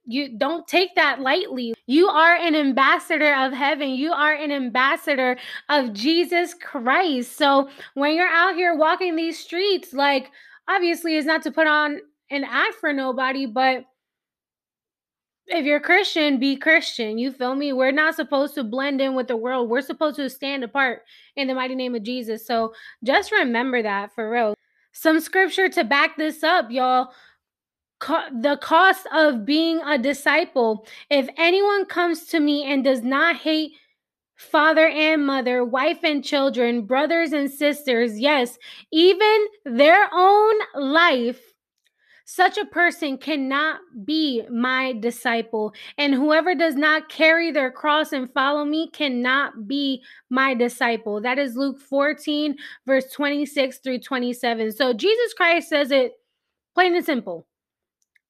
You don't take that lightly. You are an ambassador of heaven. You are an ambassador of Jesus Christ. So when you're out here walking these streets, like obviously it's not to put on an act for nobody, but if you're Christian, be Christian. You feel me? We're not supposed to blend in with the world. We're supposed to stand apart in the mighty name of Jesus. So just remember that for real. Some scripture to back this up, y'all. Co- the cost of being a disciple. If anyone comes to me and does not hate father and mother, wife and children, brothers and sisters, yes, even their own life, such a person cannot be my disciple. And whoever does not carry their cross and follow me cannot be my disciple. That is Luke 14, verse 26 through 27. So Jesus Christ says it plain and simple.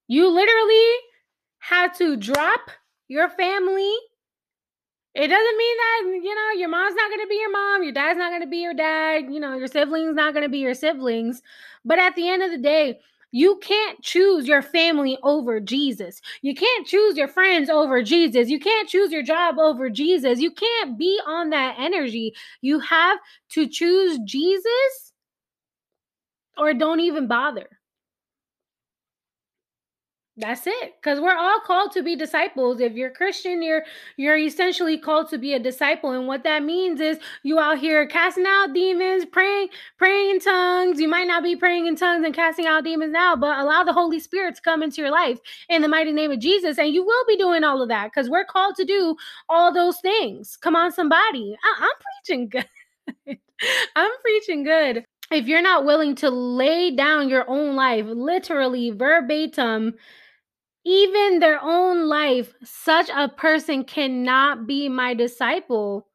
You literally have to drop your family it doesn't mean that, you know, your mom's not going to be your mom, your dad's not going to be your dad, you know, your siblings not going to be your siblings. But at the end of the day, you can't choose your family over Jesus. You can't choose your friends over Jesus. You can't choose your job over Jesus. You can't be on that energy. You have to choose Jesus or don't even bother. That's it. Cuz we're all called to be disciples. If you're Christian, you're you're essentially called to be a disciple and what that means is you out here casting out demons, praying praying in tongues. You might not be praying in tongues and casting out demons now, but allow the Holy Spirit to come into your life in the mighty name of Jesus and you will be doing all of that cuz we're called to do all those things. Come on somebody. I, I'm preaching good. I'm preaching good if you're not willing to lay down your own life, literally verbatim, even their own life, such a person cannot be my disciple.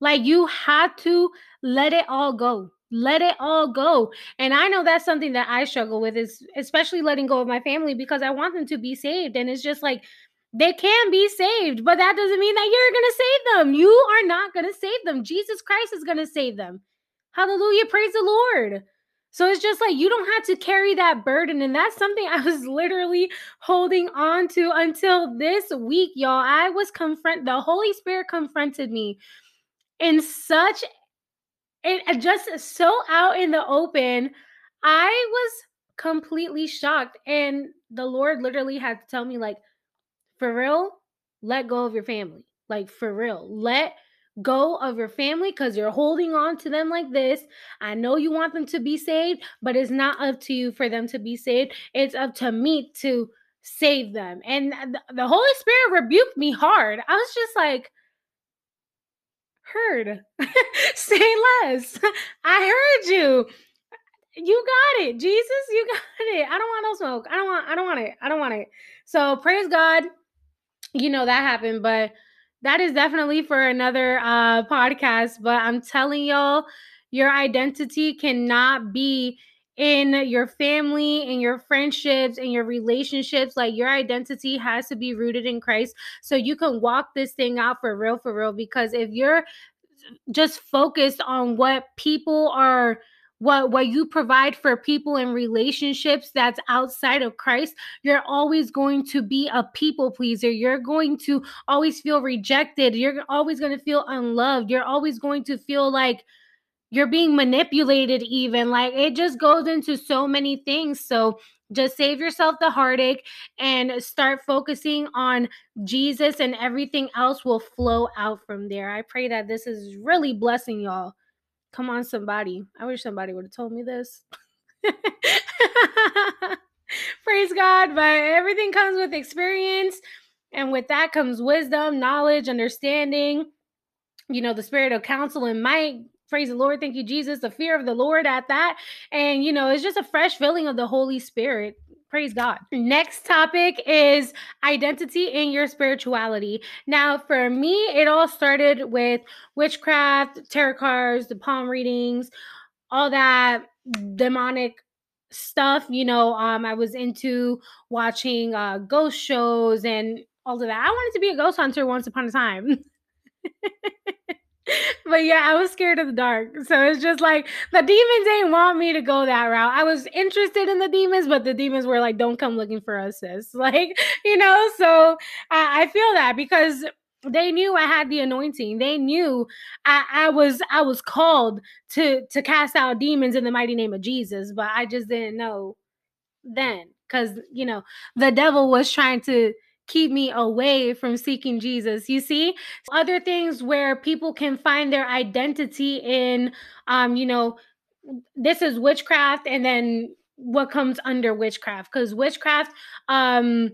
Like you have to let it all go. let it all go. And I know that's something that I struggle with is especially letting go of my family because I want them to be saved. And it's just like they can be saved, but that doesn't mean that you're going to save them. You are not going to save them. Jesus Christ is going to save them. Hallelujah. Praise the Lord. So it's just like you don't have to carry that burden. And that's something I was literally holding on to until this week, y'all. I was confront the Holy Spirit confronted me in such it just so out in the open. I was completely shocked. And the Lord literally had to tell me, like, for real, let go of your family. Like, for real, let go of your family because you're holding on to them like this. I know you want them to be saved, but it's not up to you for them to be saved. It's up to me to save them. And the Holy Spirit rebuked me hard. I was just like, heard. Say less. I heard you. You got it, Jesus. You got it. I don't want no smoke. I don't want. I don't want it. I don't want it. So praise God. You know that happened, but that is definitely for another uh podcast. But I'm telling y'all, your identity cannot be in your family, in your friendships, in your relationships. Like your identity has to be rooted in Christ so you can walk this thing out for real, for real. Because if you're just focused on what people are what what you provide for people in relationships that's outside of Christ, you're always going to be a people pleaser. You're going to always feel rejected. You're always going to feel unloved. You're always going to feel like you're being manipulated even like it just goes into so many things so just save yourself the heartache and start focusing on Jesus and everything else will flow out from there. I pray that this is really blessing y'all. Come on, somebody. I wish somebody would have told me this. Praise God. But everything comes with experience. And with that comes wisdom, knowledge, understanding, you know, the spirit of counsel and might praise the Lord. Thank you, Jesus. The fear of the Lord at that. And, you know, it's just a fresh filling of the Holy Spirit. Praise God. Next topic is identity in your spirituality. Now, for me, it all started with witchcraft, tarot cards, the palm readings, all that demonic stuff. You know, um, I was into watching uh, ghost shows and all of that. I wanted to be a ghost hunter once upon a time. but yeah, I was scared of the dark. So it's just like the demons ain't want me to go that route. I was interested in the demons, but the demons were like, don't come looking for us, sis. Like, you know, so I, I feel that because they knew I had the anointing. They knew I, I was I was called to to cast out demons in the mighty name of Jesus, but I just didn't know then because you know the devil was trying to keep me away from seeking Jesus. You see, other things where people can find their identity in, um, you know, this is witchcraft, and then what comes under witchcraft because witchcraft, um,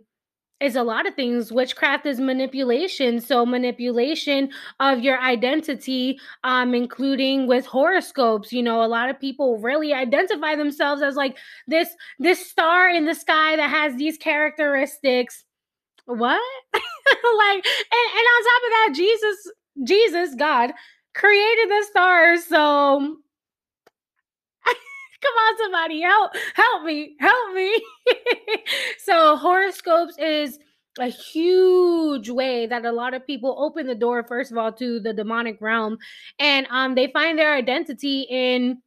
is a lot of things. Witchcraft is manipulation. So manipulation of your identity, um, including with horoscopes. You know, a lot of people really identify themselves as like this this star in the sky that has these characteristics what? like, and, and on top of that, Jesus, Jesus, God, created the stars. So come on, somebody, help, help me, help me. so horoscopes is a huge way that a lot of people open the door first of all to the demonic realm and um they find their identity in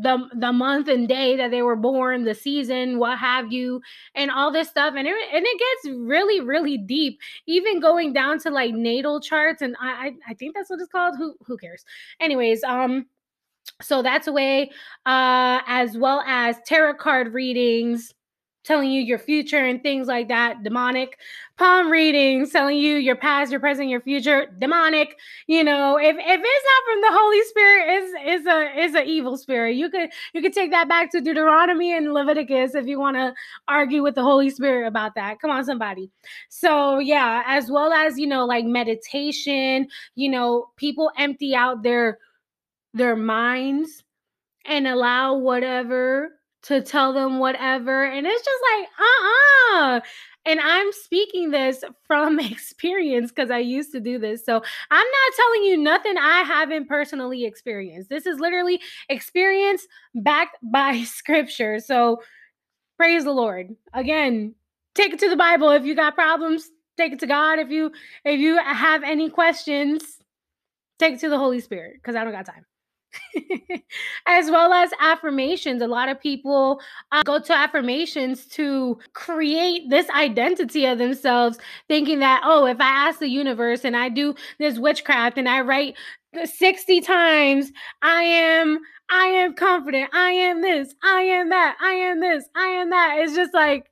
the the month and day that they were born, the season, what have you, and all this stuff. And it and it gets really, really deep, even going down to like natal charts. And I I, I think that's what it's called. Who who cares? Anyways, um, so that's a way, uh, as well as tarot card readings telling you your future and things like that demonic palm readings telling you your past your present your future demonic you know if, if it's not from the holy spirit is is a is a evil spirit. You could you could take that back to deuteronomy and leviticus if you want to argue with the holy spirit about that. Come on somebody. So yeah as well as you know like meditation you know people empty out their their minds and allow whatever to tell them whatever. And it's just like, uh uh-uh. uh And I'm speaking this from experience because I used to do this. So I'm not telling you nothing I haven't personally experienced. This is literally experience backed by scripture. So praise the Lord. Again, take it to the Bible. If you got problems, take it to God. If you if you have any questions, take it to the Holy Spirit because I don't got time. as well as affirmations. A lot of people uh, go to affirmations to create this identity of themselves, thinking that, oh, if I ask the universe and I do this witchcraft and I write 60 times, I am. I am confident. I am this. I am that. I am this. I am that. It's just like,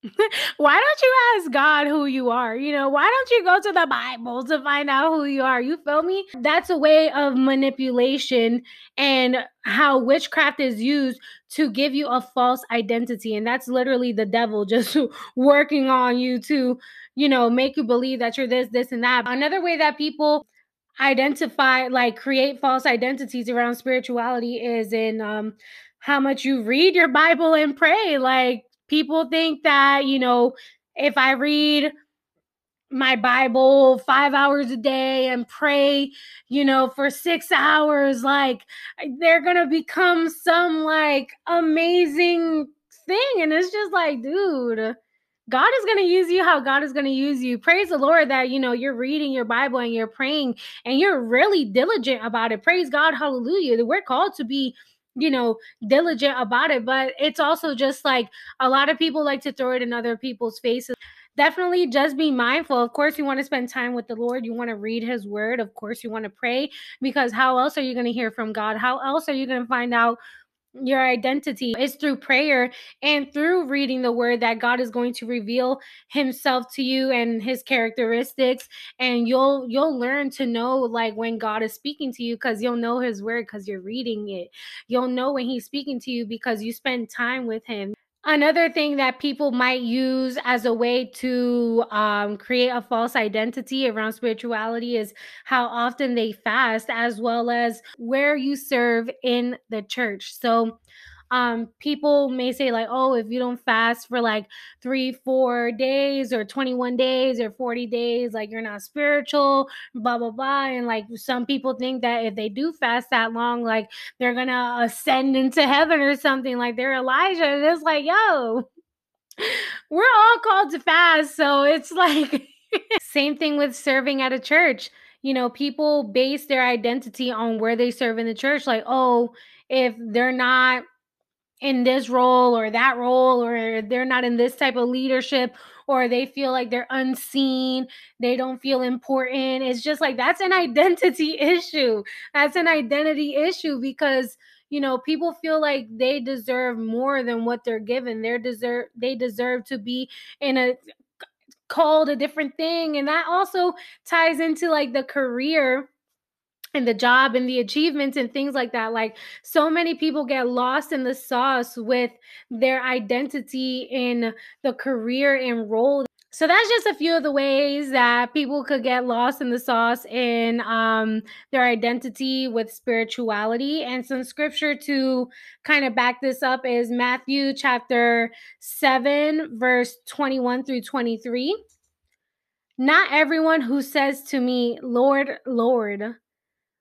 why don't you ask God who you are? You know, why don't you go to the Bible to find out who you are? You feel me? That's a way of manipulation and how witchcraft is used to give you a false identity. And that's literally the devil just working on you to, you know, make you believe that you're this, this, and that. Another way that people identify like create false identities around spirituality is in um how much you read your bible and pray like people think that, you know, if I read my Bible five hours a day and pray, you know, for six hours, like they're gonna become some like amazing thing. And it's just like, dude, God is going to use you how God is going to use you. Praise the Lord that you know you're reading your Bible and you're praying and you're really diligent about it. Praise God, hallelujah. We're called to be you know, diligent about it. But it's also just like a lot of people like to throw it in other people's faces. Definitely just be mindful. Of course, you want to spend time with the Lord. You want to read His word. Of course, you want to pray because how else are you going to hear from God? How else are you going to find out your identity is through prayer and through reading the word that God is going to reveal himself to you and his characteristics and you'll you'll learn to know like when God is speaking to you cuz you'll know his word cuz you're reading it. You'll know when he's speaking to you because you spend time with him. Another thing that people might use as a way to um, create a false identity around spirituality is how often they fast, as well as where you serve in the church. So, um people may say like oh if you don't fast for like three four days or 21 days or 40 days like you're not spiritual blah blah blah and like some people think that if they do fast that long like they're gonna ascend into heaven or something like they're elijah and it's like yo we're all called to fast so it's like same thing with serving at a church. You know people base their identity on where they serve in the church like oh if they're not in this role or that role or they're not in this type of leadership or they feel like they're unseen they don't feel important. It's just like that's an identity issue. That's an identity issue because you know people feel like they deserve more than what they're given. They deserve they deserve to be in a called a different thing. And that also ties into like the career and the job and the achievements and things like that. Like so many people get lost in the sauce with their identity in the career and role. So that's just a few of the ways that people could get lost in the sauce in um, their identity with spirituality. And some scripture to kind of back this up is Matthew chapter 7, verse 21 through 23. Not everyone who says to me, Lord, Lord,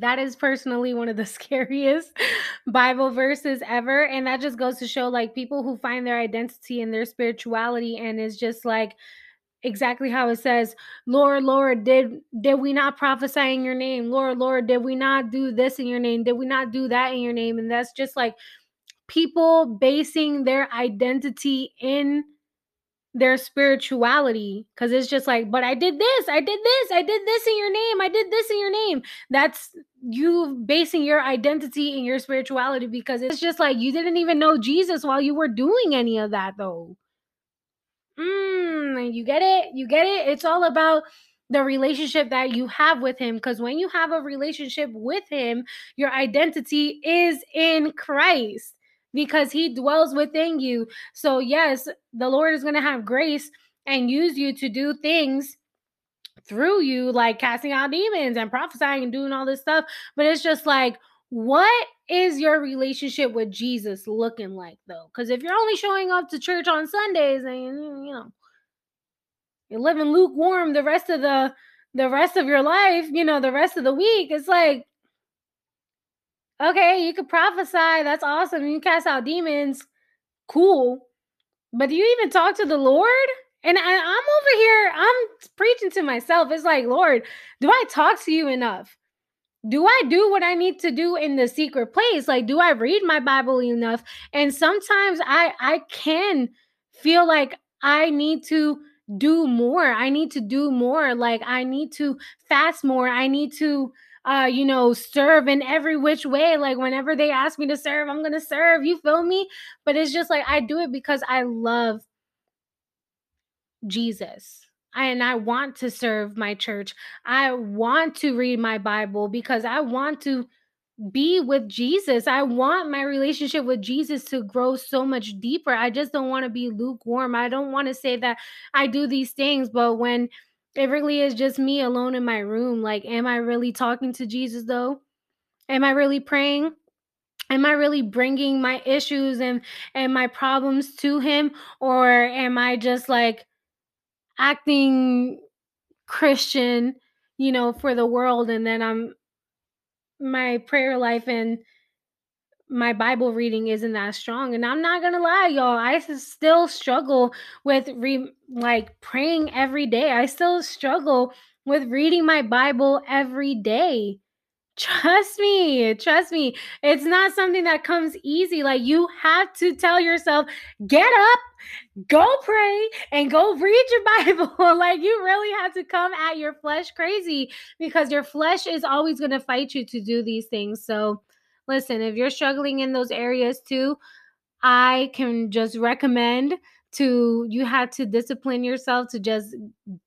that is personally one of the scariest Bible verses ever. And that just goes to show like people who find their identity in their spirituality and it's just like exactly how it says, Lord, Lord, did did we not prophesy in your name? Lord, Lord, did we not do this in your name? Did we not do that in your name? And that's just like people basing their identity in their spirituality because it's just like but i did this i did this i did this in your name i did this in your name that's you basing your identity in your spirituality because it's just like you didn't even know jesus while you were doing any of that though Mm, you get it? You get it? It's all about the relationship that you have with him because when you have a relationship with him, your identity is in Christ because he dwells within you. So, yes, the Lord is going to have grace and use you to do things through you, like casting out demons and prophesying and doing all this stuff. But it's just like, what is your relationship with Jesus looking like though? Because if you're only showing up to church on Sundays and you know you're living lukewarm the rest of the the rest of your life, you know, the rest of the week, it's like okay, you could prophesy, that's awesome. You cast out demons, cool. But do you even talk to the Lord? And I, I'm over here, I'm preaching to myself. It's like, Lord, do I talk to you enough? do I do what I need to do in the secret place? Like, do I read my Bible enough? And sometimes I I can feel like I need to do more. I need to do more. Like I need to fast more. I need to uh you know serve in every which way like whenever they ask me to serve i'm gonna serve you feel me but it's just like i do it because i love jesus I, and I want to serve my church. I want to read my Bible because I want to be with Jesus. I want my relationship with Jesus to grow so much deeper. I just don't want to be lukewarm. I don't want to say that I do these things, but when it really is just me alone in my room, like, am I really talking to Jesus though? Am I really praying? Am I really bringing my issues and and my problems to him or am I just like acting Christian, you know, for the world and then I'm my prayer life and my Bible reading isn't that strong. And I'm not gonna lie, y'all, I still struggle with re like praying every day. I still struggle with reading my Bible every day. Trust me, trust me. It's not something that comes easy. Like you have to tell yourself, get up, go pray, and go read your Bible. like you really have to come at your flesh crazy because your flesh is always going to fight you to do these things. So, listen, if you're struggling in those areas too, I can just recommend to you have to discipline yourself to just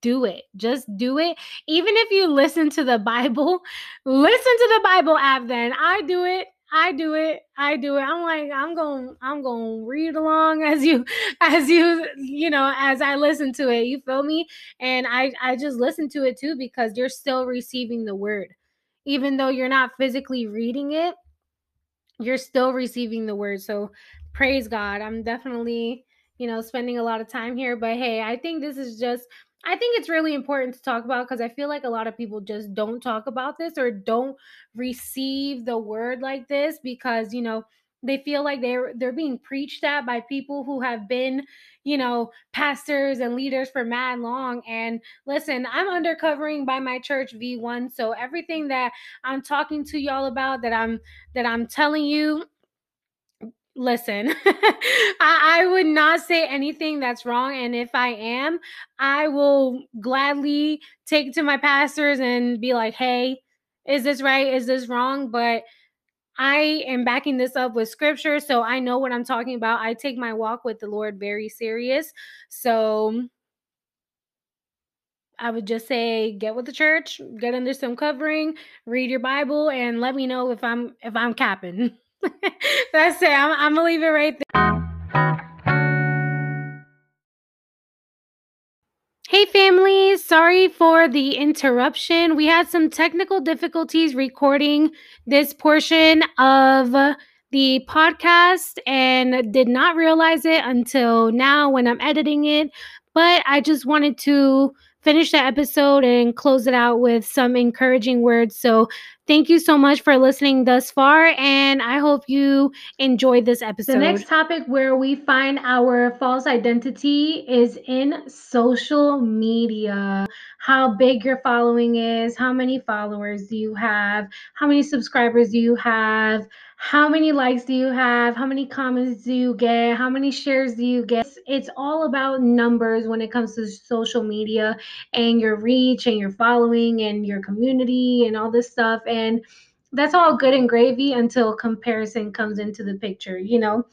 do it. Just do it. Even if you listen to the Bible, listen to the Bible app then. I do it. I do it. I do it. I'm like I'm going I'm going to read along as you as you you know as I listen to it. You feel me? And I I just listen to it too because you're still receiving the word. Even though you're not physically reading it, you're still receiving the word. So praise God. I'm definitely, you know, spending a lot of time here. But hey, I think this is just, I think it's really important to talk about because I feel like a lot of people just don't talk about this or don't receive the word like this because, you know, they feel like they're they're being preached at by people who have been you know pastors and leaders for mad long. And listen i'm undercovering by my church v1 so everything that i'm talking to y'all about that i'm that i'm telling you listen I, I would not say anything that's wrong. And if i am i will gladly take to my pastors and be like hey is this right? Is this wrong? But I am backing this up with scripture, so I know what I'm talking about. I take my walk with the Lord very serious. So I would just say get with the church, get under some covering, read your Bible, and let me know if I'm if I'm capping. That's it. I'm, I'm gonna leave it right there. Hey, family. Sorry for the interruption. We had some technical difficulties recording this portion of the podcast and did not realize it until now when I'm editing it. But I just wanted to finish the episode and close it out with some encouraging words. So, thank you so much for listening thus far, and I hope you enjoyed this episode. The next topic where we find our false identity is in social media. How big your following is, how many followers do you have, how many subscribers do you have how many likes do you have how many comments do you get how many shares do you get it's all about numbers when it comes to social media and your reach and your following and your community and all this stuff and that's all good and gravy until comparison comes into the picture you know?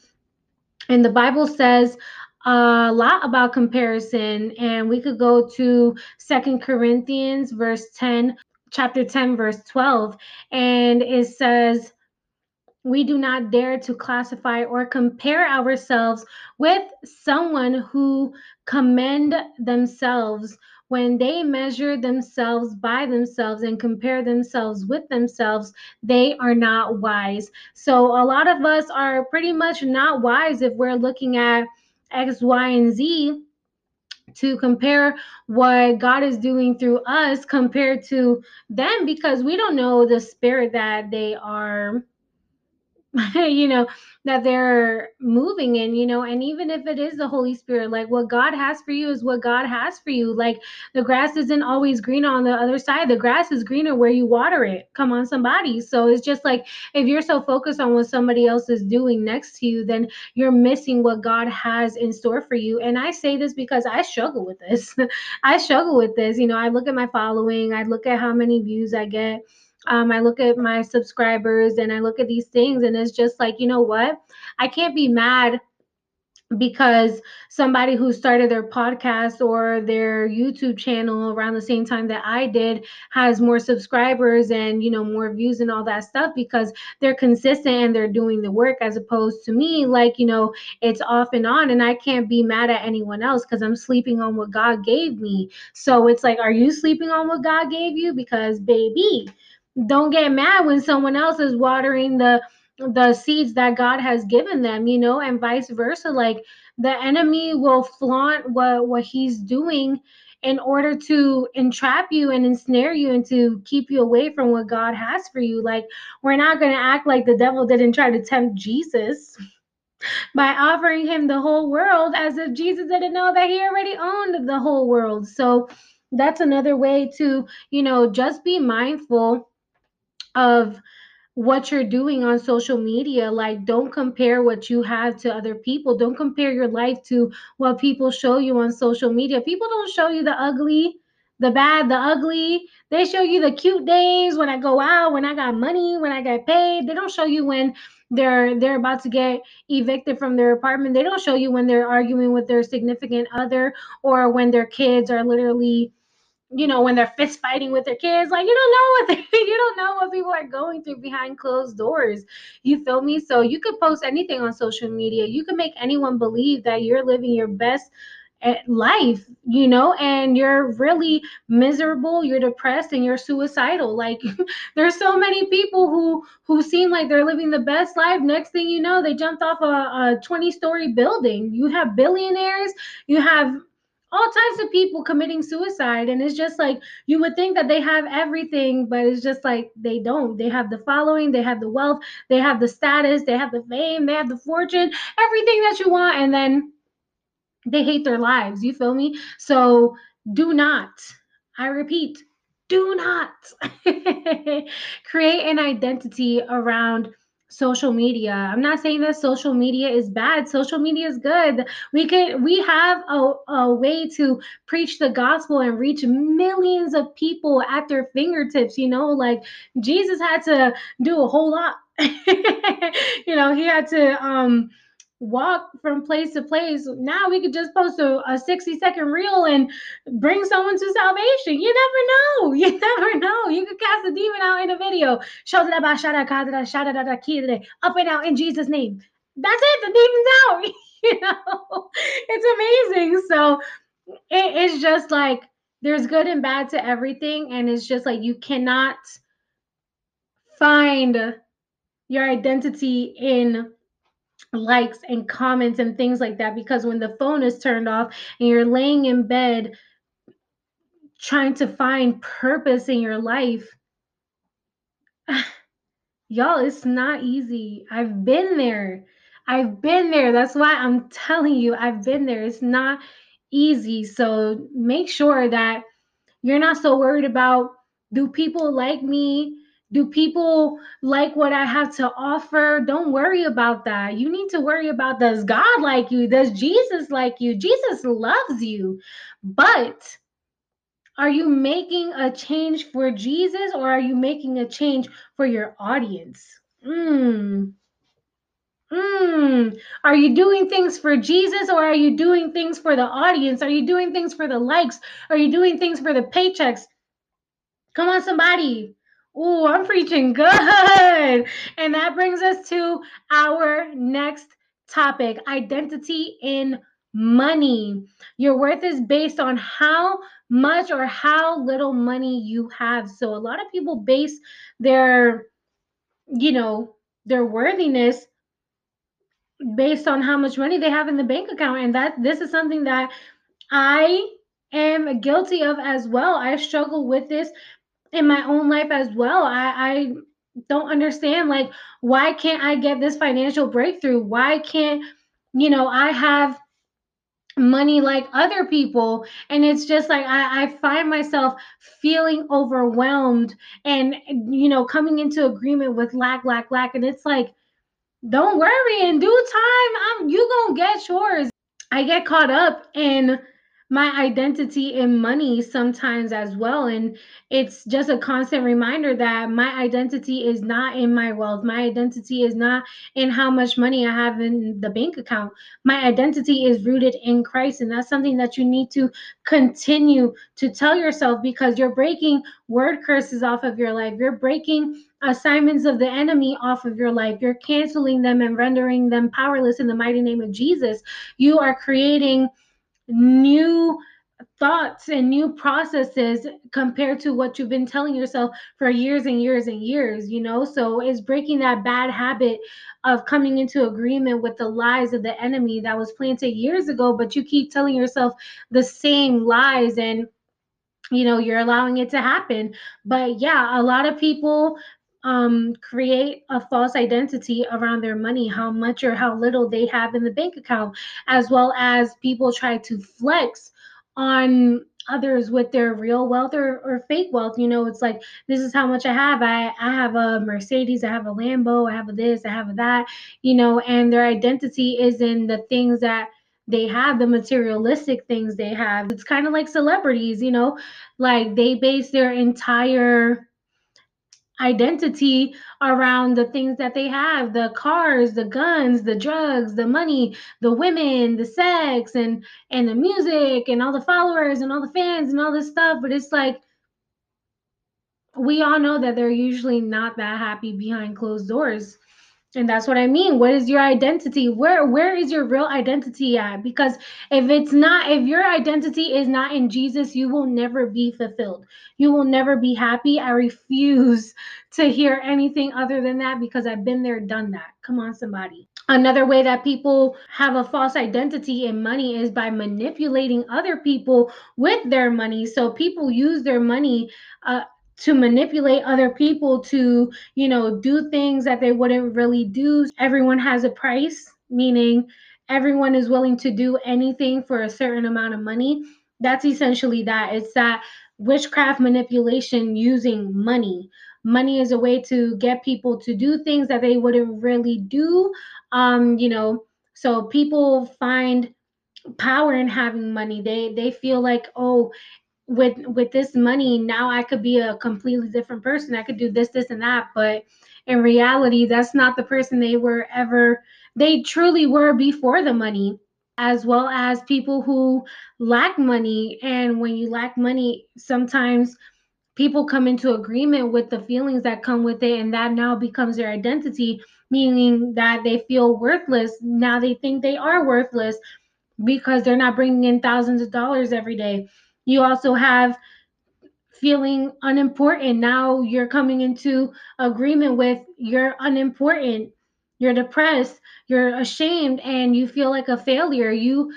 And the bible says a lot about comparison and we could go to second corinthians verse 10 chapter 10 verse 12 and it says we do not dare to classify or compare ourselves with someone who commend themselves when they measure themselves by themselves and compare themselves with themselves they are not wise. So a lot of us are pretty much not wise if we're looking at x y and z to compare what God is doing through us compared to them because we don't know the spirit that they are you know that they're moving in you know and even if it is the holy spirit like what god has for you is what god has for you. Like the grass isn't always greener on the other side. The grass is greener where you water it. Come on somebody. So it's just like if you're so focused on what somebody else is doing next to you then you're missing what god has in store for you. And i say this because i struggle with this. I struggle with this. You know i look at my following. I look at how many views i get um, I look at my subscribers and I look at these things, and it's just like, you know what? I can't be mad because somebody who started their podcast or their YouTube channel around the same time that I did has more subscribers and you know more views and all that stuff because they're consistent and they're doing the work as opposed to me like you know it's off and on and I can't be mad at anyone else cuz I'm sleeping on what God gave me. So it's like are you sleeping on what God gave you because baby don't get mad when someone else is watering the the seeds that God has given them, you know, and vice versa. Like the enemy will flaunt what what he's doing in order to entrap you and ensnare you and to keep you away from what God has for you. Like we're not going to act like the devil didn't try to tempt Jesus by offering him the whole world as if Jesus didn't know that he already owned the whole world. So that's another way to, you know, just be mindful of what you're doing on social media. Like, don't compare what you have to other people. Don't compare your life to what people show you on social media. People don't show you the ugly, the bad, the ugly. They show you the cute days when I go out, when I got money, when I get paid. They don't show you when they're they're about to get evicted from their apartment. They don't show you when they're arguing with their significant other or when their kids are literally you know, when they're fist fighting with their kids, like you don't know what they, you don't know what people are going through behind closed doors. You feel me? So you could post anything on social media. You can make anyone believe that you're living your best eh, life, you know, and you're really miserable, you're depressed and you're suicidal. Like there's so many people who who seem like they're living the best life. Next thing you know, they jumped off a, a 20 story building. You have billionaires, you have all types of people committing suicide and it's just like you would think that they have everything but it's just like they don't. They have the following they have the wealth they have the status they have the fame they have the fortune everything that you want and then they hate their lives. You feel me? So do not i repeat do not create an identity around social media. I'm not saying that social media is bad. Social media is good. We could we have a, a way to preach the gospel and reach millions of people at their fingertips, you know, like Jesus had to do a whole lot. you know, he had to um walk from place to place. Now we could just post a, a 60 second reel and bring someone to salvation. You never know. You never know. You could cast a demon out in a video. Up and out in Jesus' name. That's it. The demon's out. you know, it's amazing. So it, it's just like there's good and bad to everything. And it's just like you cannot find your identity in likes and comments and things like that because when the phone is turned off and you're laying in bed trying to find purpose in your life y'all it's not easy. I've been there. I've been there. That's why i'm telling you i've been there. It's not easy. So make sure that you're not so worried about do people like me do people like what I have to offer? Don't worry about that. You need to worry about does God like you? Does Jesus like you? Jesus loves you. But are you making a change for Jesus or are you making a change for your audience? Mm. Mm, are you doing things for Jesus or are you doing things for the audience? Are you doing things for the likes? Are you doing things for the paychecks? Come on, somebody. Oh, I'm preaching good. And that brings us to our next topic identity in money. Your worth is based on how much or how little money you have. So, a lot of people base their, you know, their worthiness based on how much money they have in the bank account. And that this is something that I am guilty of as well. I struggle with this in my own life as well. I, I don't understand like why can't I get this financial breakthrough? Why can't you know I have money like other people and it's just like I, I find myself feeling overwhelmed and you know coming into agreement with lack lack lack and it's like don't worry in due time i'm you gonna get yours I get caught up in my identity in money sometimes as well. And it's just a constant reminder that my identity is not in my wealth. My identity is not in how much money I have in the bank account. My identity is rooted in Christ. And that's something that you need to continue to tell yourself because you're breaking word curses off of your life. You're breaking assignments of the enemy off of your life. You're canceling them and rendering them powerless in the mighty name of Jesus. You are creating new thoughts and new processes compared to what you've been telling yourself for years and years and years, you know? So it's breaking that bad habit of coming into agreement with the lies of the enemy that was planted years ago, but you keep telling yourself the same lies and you know you're allowing it to happen but yeah a lot of people um, create a false identity around their money how much or how little they have in the bank account as well as people try to flex on others with their real wealth or, or fake wealth. You know it's like this is how much i have. I i have a mercedes i have a lambo i have a this i have a that you know and their identity is in the things that they have the materialistic things they have. It's kind of like celebrities you know like they base their entire identity around the things that they have the cars the guns the drugs the money the women the sex and and the music and all the followers and all the fans and all this stuff. But it's like we all know that they're usually not that happy behind closed doors and that's what i mean. What is your identity? Where where is your real identity at? Because if it's not if your identity is not in jesus you will never be fulfilled. You will never be happy. I refuse to hear anything other than that because i've been there done that. Come on somebody. Another way that people have a false identity in money is by manipulating other people with their money. So people use their money uh, to manipulate other people to, you know, do things that they wouldn't really do. Everyone has a price, meaning everyone is willing to do anything for a certain amount of money. That's essentially that. It's that witchcraft manipulation using money. Money is a way to get people to do things that they wouldn't really do. Um, you know, so people find power in having money. They they feel like, oh, with with this money now i could be a completely different person. I could do this this and that. But in reality that's not the person they were ever they truly were before the money as well as people who lack money. And when you lack money sometimes people come into agreement with the feelings that come with it and that now becomes their identity meaning that they feel worthless. Now they think they are worthless because they're not bringing in thousands of dollars every day you also have feeling unimportant. Now you're coming into agreement with you're unimportant. You're depressed, you're ashamed and you feel like a failure. You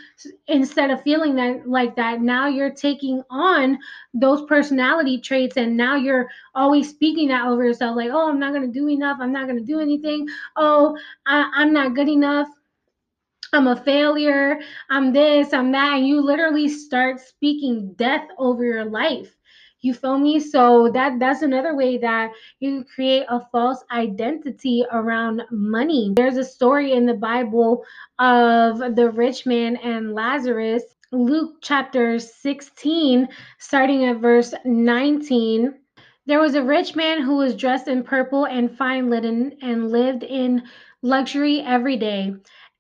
instead of feeling that like that, now you're taking on those personality traits and now you're always speaking that over yourself like, "Oh, I'm not going to do enough. I'm not going to do anything. Oh, I, I'm not good enough." I'm a failure, I'm this, I'm that, and you literally start speaking death over your life. You feel me? So that that's another way that you create a false identity around money. There's a story in the Bible of the rich man and Lazarus. Luke chapter 16, starting at verse 19. There was a rich man who was dressed in purple and fine linen and lived in luxury every day.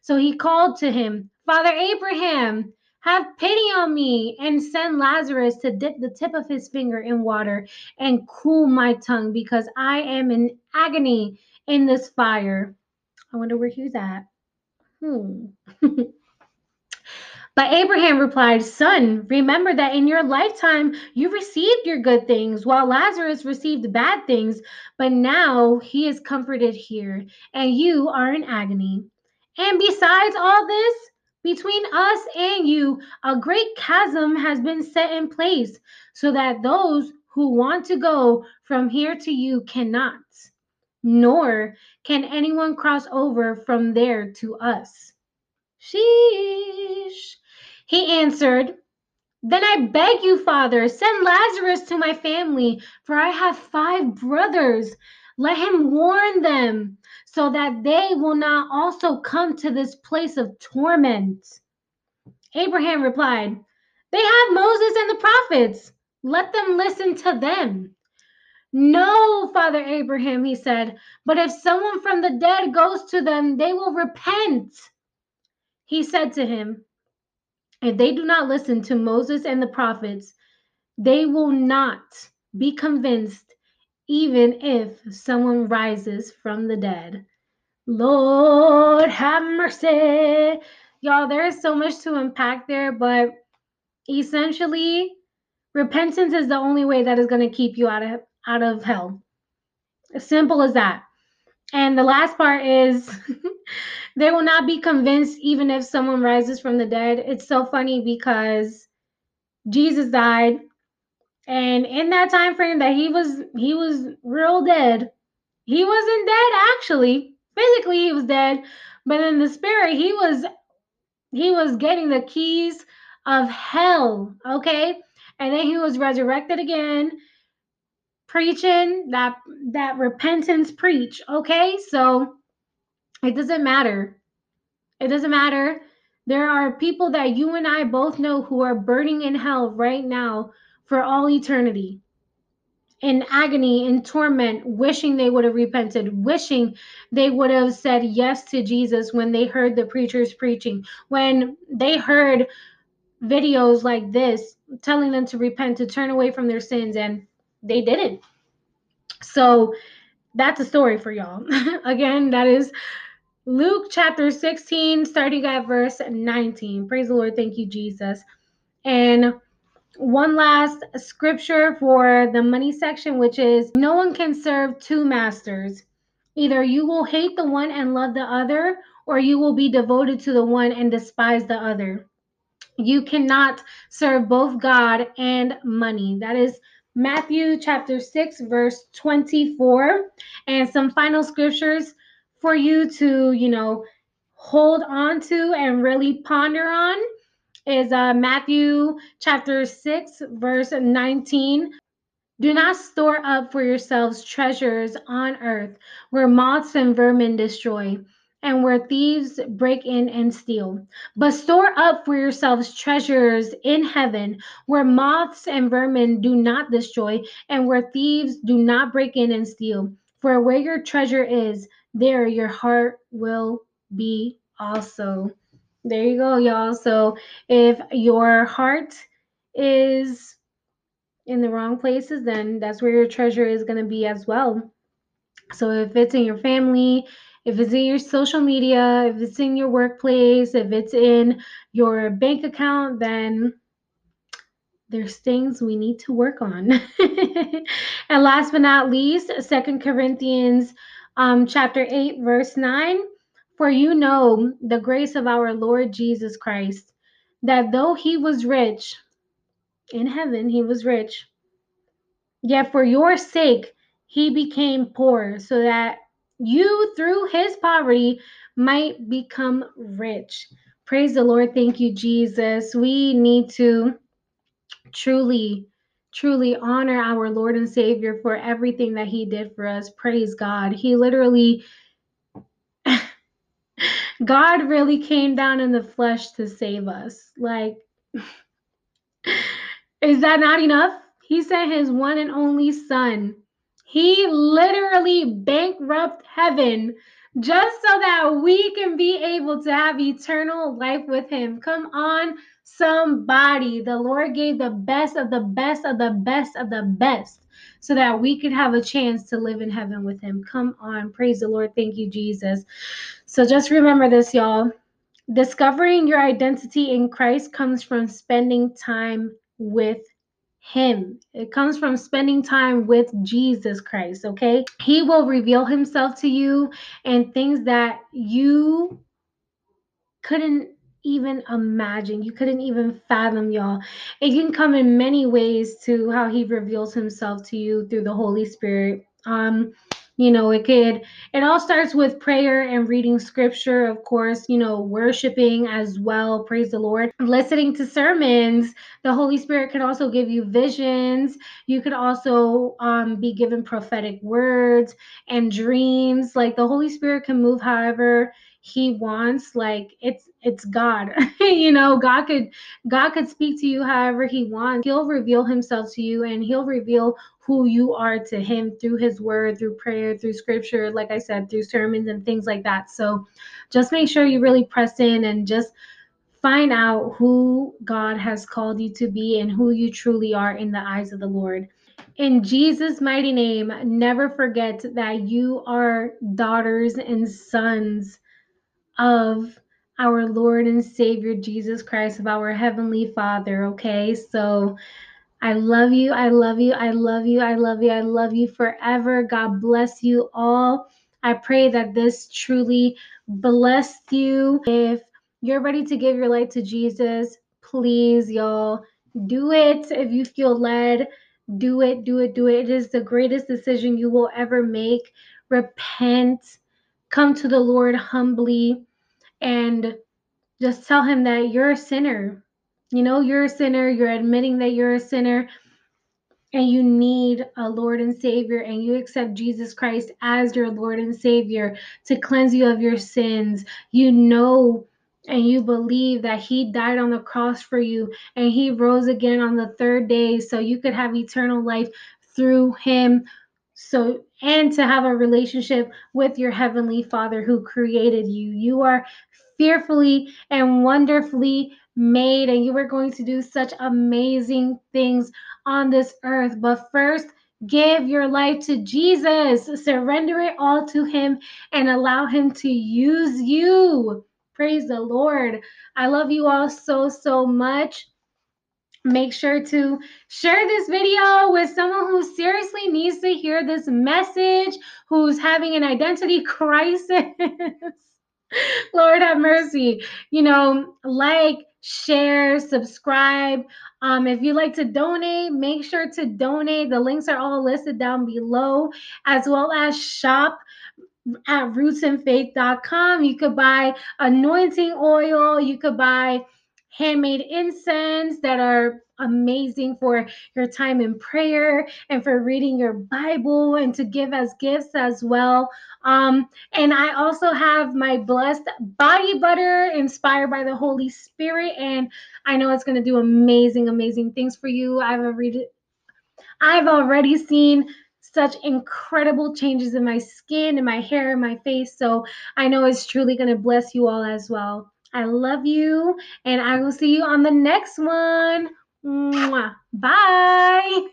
So he called to him, Father Abraham, have pity on me and send Lazarus to dip the tip of his finger in water and cool my tongue because I am in agony in this fire. I wonder where he was at. Hmm. But Abraham replied, Son, remember that in your lifetime you received your good things, while Lazarus received bad things, but now he is comforted here, and you are in agony. And besides all this, between us and you, a great chasm has been set in place, so that those who want to go from here to you cannot, nor can anyone cross over from there to us. Sheesh. He answered, Then I beg you, Father, send Lazarus to my family, for I have five brothers. Let him warn them, so that they will not also come to this place of torment. Abraham replied, They have Moses and the prophets. Let them listen to them. No, Father Abraham, he said, but if someone from the dead goes to them, they will repent. He said to him, if they do not listen to Moses and the prophets, they will not be convinced, even if someone rises from the dead. Lord, have mercy. Y'all, there is so much to unpack there, but essentially, repentance is the only way that is going to keep you out of out of hell. As simple as that. And the last part is they will not be convinced even if someone rises from the dead. It's so funny because Jesus died and in that time frame that he was he was real dead. He wasn't dead actually. Physically he was dead, but in the spirit he was he was getting the keys of hell, okay? And then he was resurrected again preaching that that repentance preach okay so it doesn't matter it doesn't matter there are people that you and i both know who are burning in hell right now for all eternity in agony in torment wishing they would have repented wishing they would have said yes to jesus when they heard the preachers preaching when they heard videos like this telling them to repent to turn away from their sins and they didn't so that's a story for y'all. Again, that is Luke chapter 16, starting at verse 19. Praise the Lord. Thank you, Jesus. And one last scripture for the money section, which is no one can serve two masters. Either you will hate the one and love the other, or you will be devoted to the one and despise the other. You cannot serve both God and money. That is Matthew chapter 6, verse 24, and some final scriptures for you to, you know, hold on to and really ponder on is uh, Matthew chapter 6, verse 19. Do not store up for yourselves treasures on earth where moths and vermin destroy and where thieves break in and steal. But store up for yourselves treasures in heaven, where moths and vermin do not destroy, and where thieves do not break in and steal. For where your treasure is, there your heart will be also. There you go, y'all. So if your heart is in the wrong places, then that's where your treasure is going to be as well. So if it's in your family, if it's in your social media, if it's in your workplace, if it's in your bank account, then there's things we need to work on. and last but not least, Second Corinthians um, chapter 8, verse 9. For you know the grace of our Lord Jesus Christ, that though he was rich, in heaven he was rich, yet for your sake he became poor, so that you through his poverty might become rich. Praise the Lord. Thank you, Jesus. We need to truly, truly honor our Lord and Savior for everything that he did for us. Praise God. He literally, God really came down in the flesh to save us. Like, is that not enough? He sent his one and only son. He literally bankrupt heaven just so that we can be able to have eternal life with him. Come on, somebody. The Lord gave the best of the best of the best of the best so that we could have a chance to live in heaven with him. Come on. Praise the Lord. Thank you, Jesus. So just remember this, y'all. Discovering your identity in Christ comes from spending time with him. It comes from spending time with Jesus Christ, okay? He will reveal himself to you and things that you couldn't even imagine. You couldn't even fathom, y'all. It can come in many ways to how he reveals himself to you through the Holy Spirit. Um you know it could it all starts with prayer and reading scripture of course you know worshiping as well praise the lord. Listening to sermons the holy spirit can also give you visions. You could also um, be given prophetic words and dreams. Like the holy spirit can move however he wants like it's it's god you know god could god could speak to you however he wants. He'll reveal himself to you and he'll reveal who you are to him through his word through prayer through scripture like i said through sermons and things like that. So just make sure you really press in and just find out who god has called you to be and who you truly are in the eyes of the lord. In Jesus' mighty name, never forget that you are daughters and sons of our Lord and Savior Jesus Christ, of our Heavenly Father. Okay, so I love you. I love you. I love you. I love you. I love you forever. God bless you all. I pray that this truly blessed you. If you're ready to give your life to Jesus, please, y'all, do it. If you feel led, do it, do it, do it. It is the greatest decision you will ever make. Repent, come to the Lord humbly, and just tell Him that you're a sinner. You know, you're a sinner. You're admitting that you're a sinner and you need a Lord and Savior, and you accept Jesus Christ as your Lord and Savior to cleanse you of your sins, you know and you believe that He died on the cross for you and He rose again on the third day so you could have eternal life through Him. So, and to have a relationship with your Heavenly Father who created you. You are fearfully and wonderfully made, and you are going to do such amazing things on this earth. But first, give your life to Jesus, surrender it all to Him, and allow Him to use you. Praise the Lord. I love you all so, so much. Make sure to share this video with someone who seriously needs to hear this message, who's having an identity crisis. Lord have mercy. You know, like, share, subscribe. Um, if you'd like to donate, make sure to donate. The links are all listed down below, as well as shop at rootsinfaith.com. You could buy anointing oil, you could buy handmade incense that are amazing for your time in prayer and for reading your Bible and to give as gifts as well. Um, and I also have my blessed body butter inspired by the Holy Spirit, and I know it's going to do amazing, amazing things for you. I've already, I've already seen such incredible changes in my skin, in my hair, in my face. So I know it's truly going to bless you all as well. I love you, and I will see you on the next one. Mwah. Bye.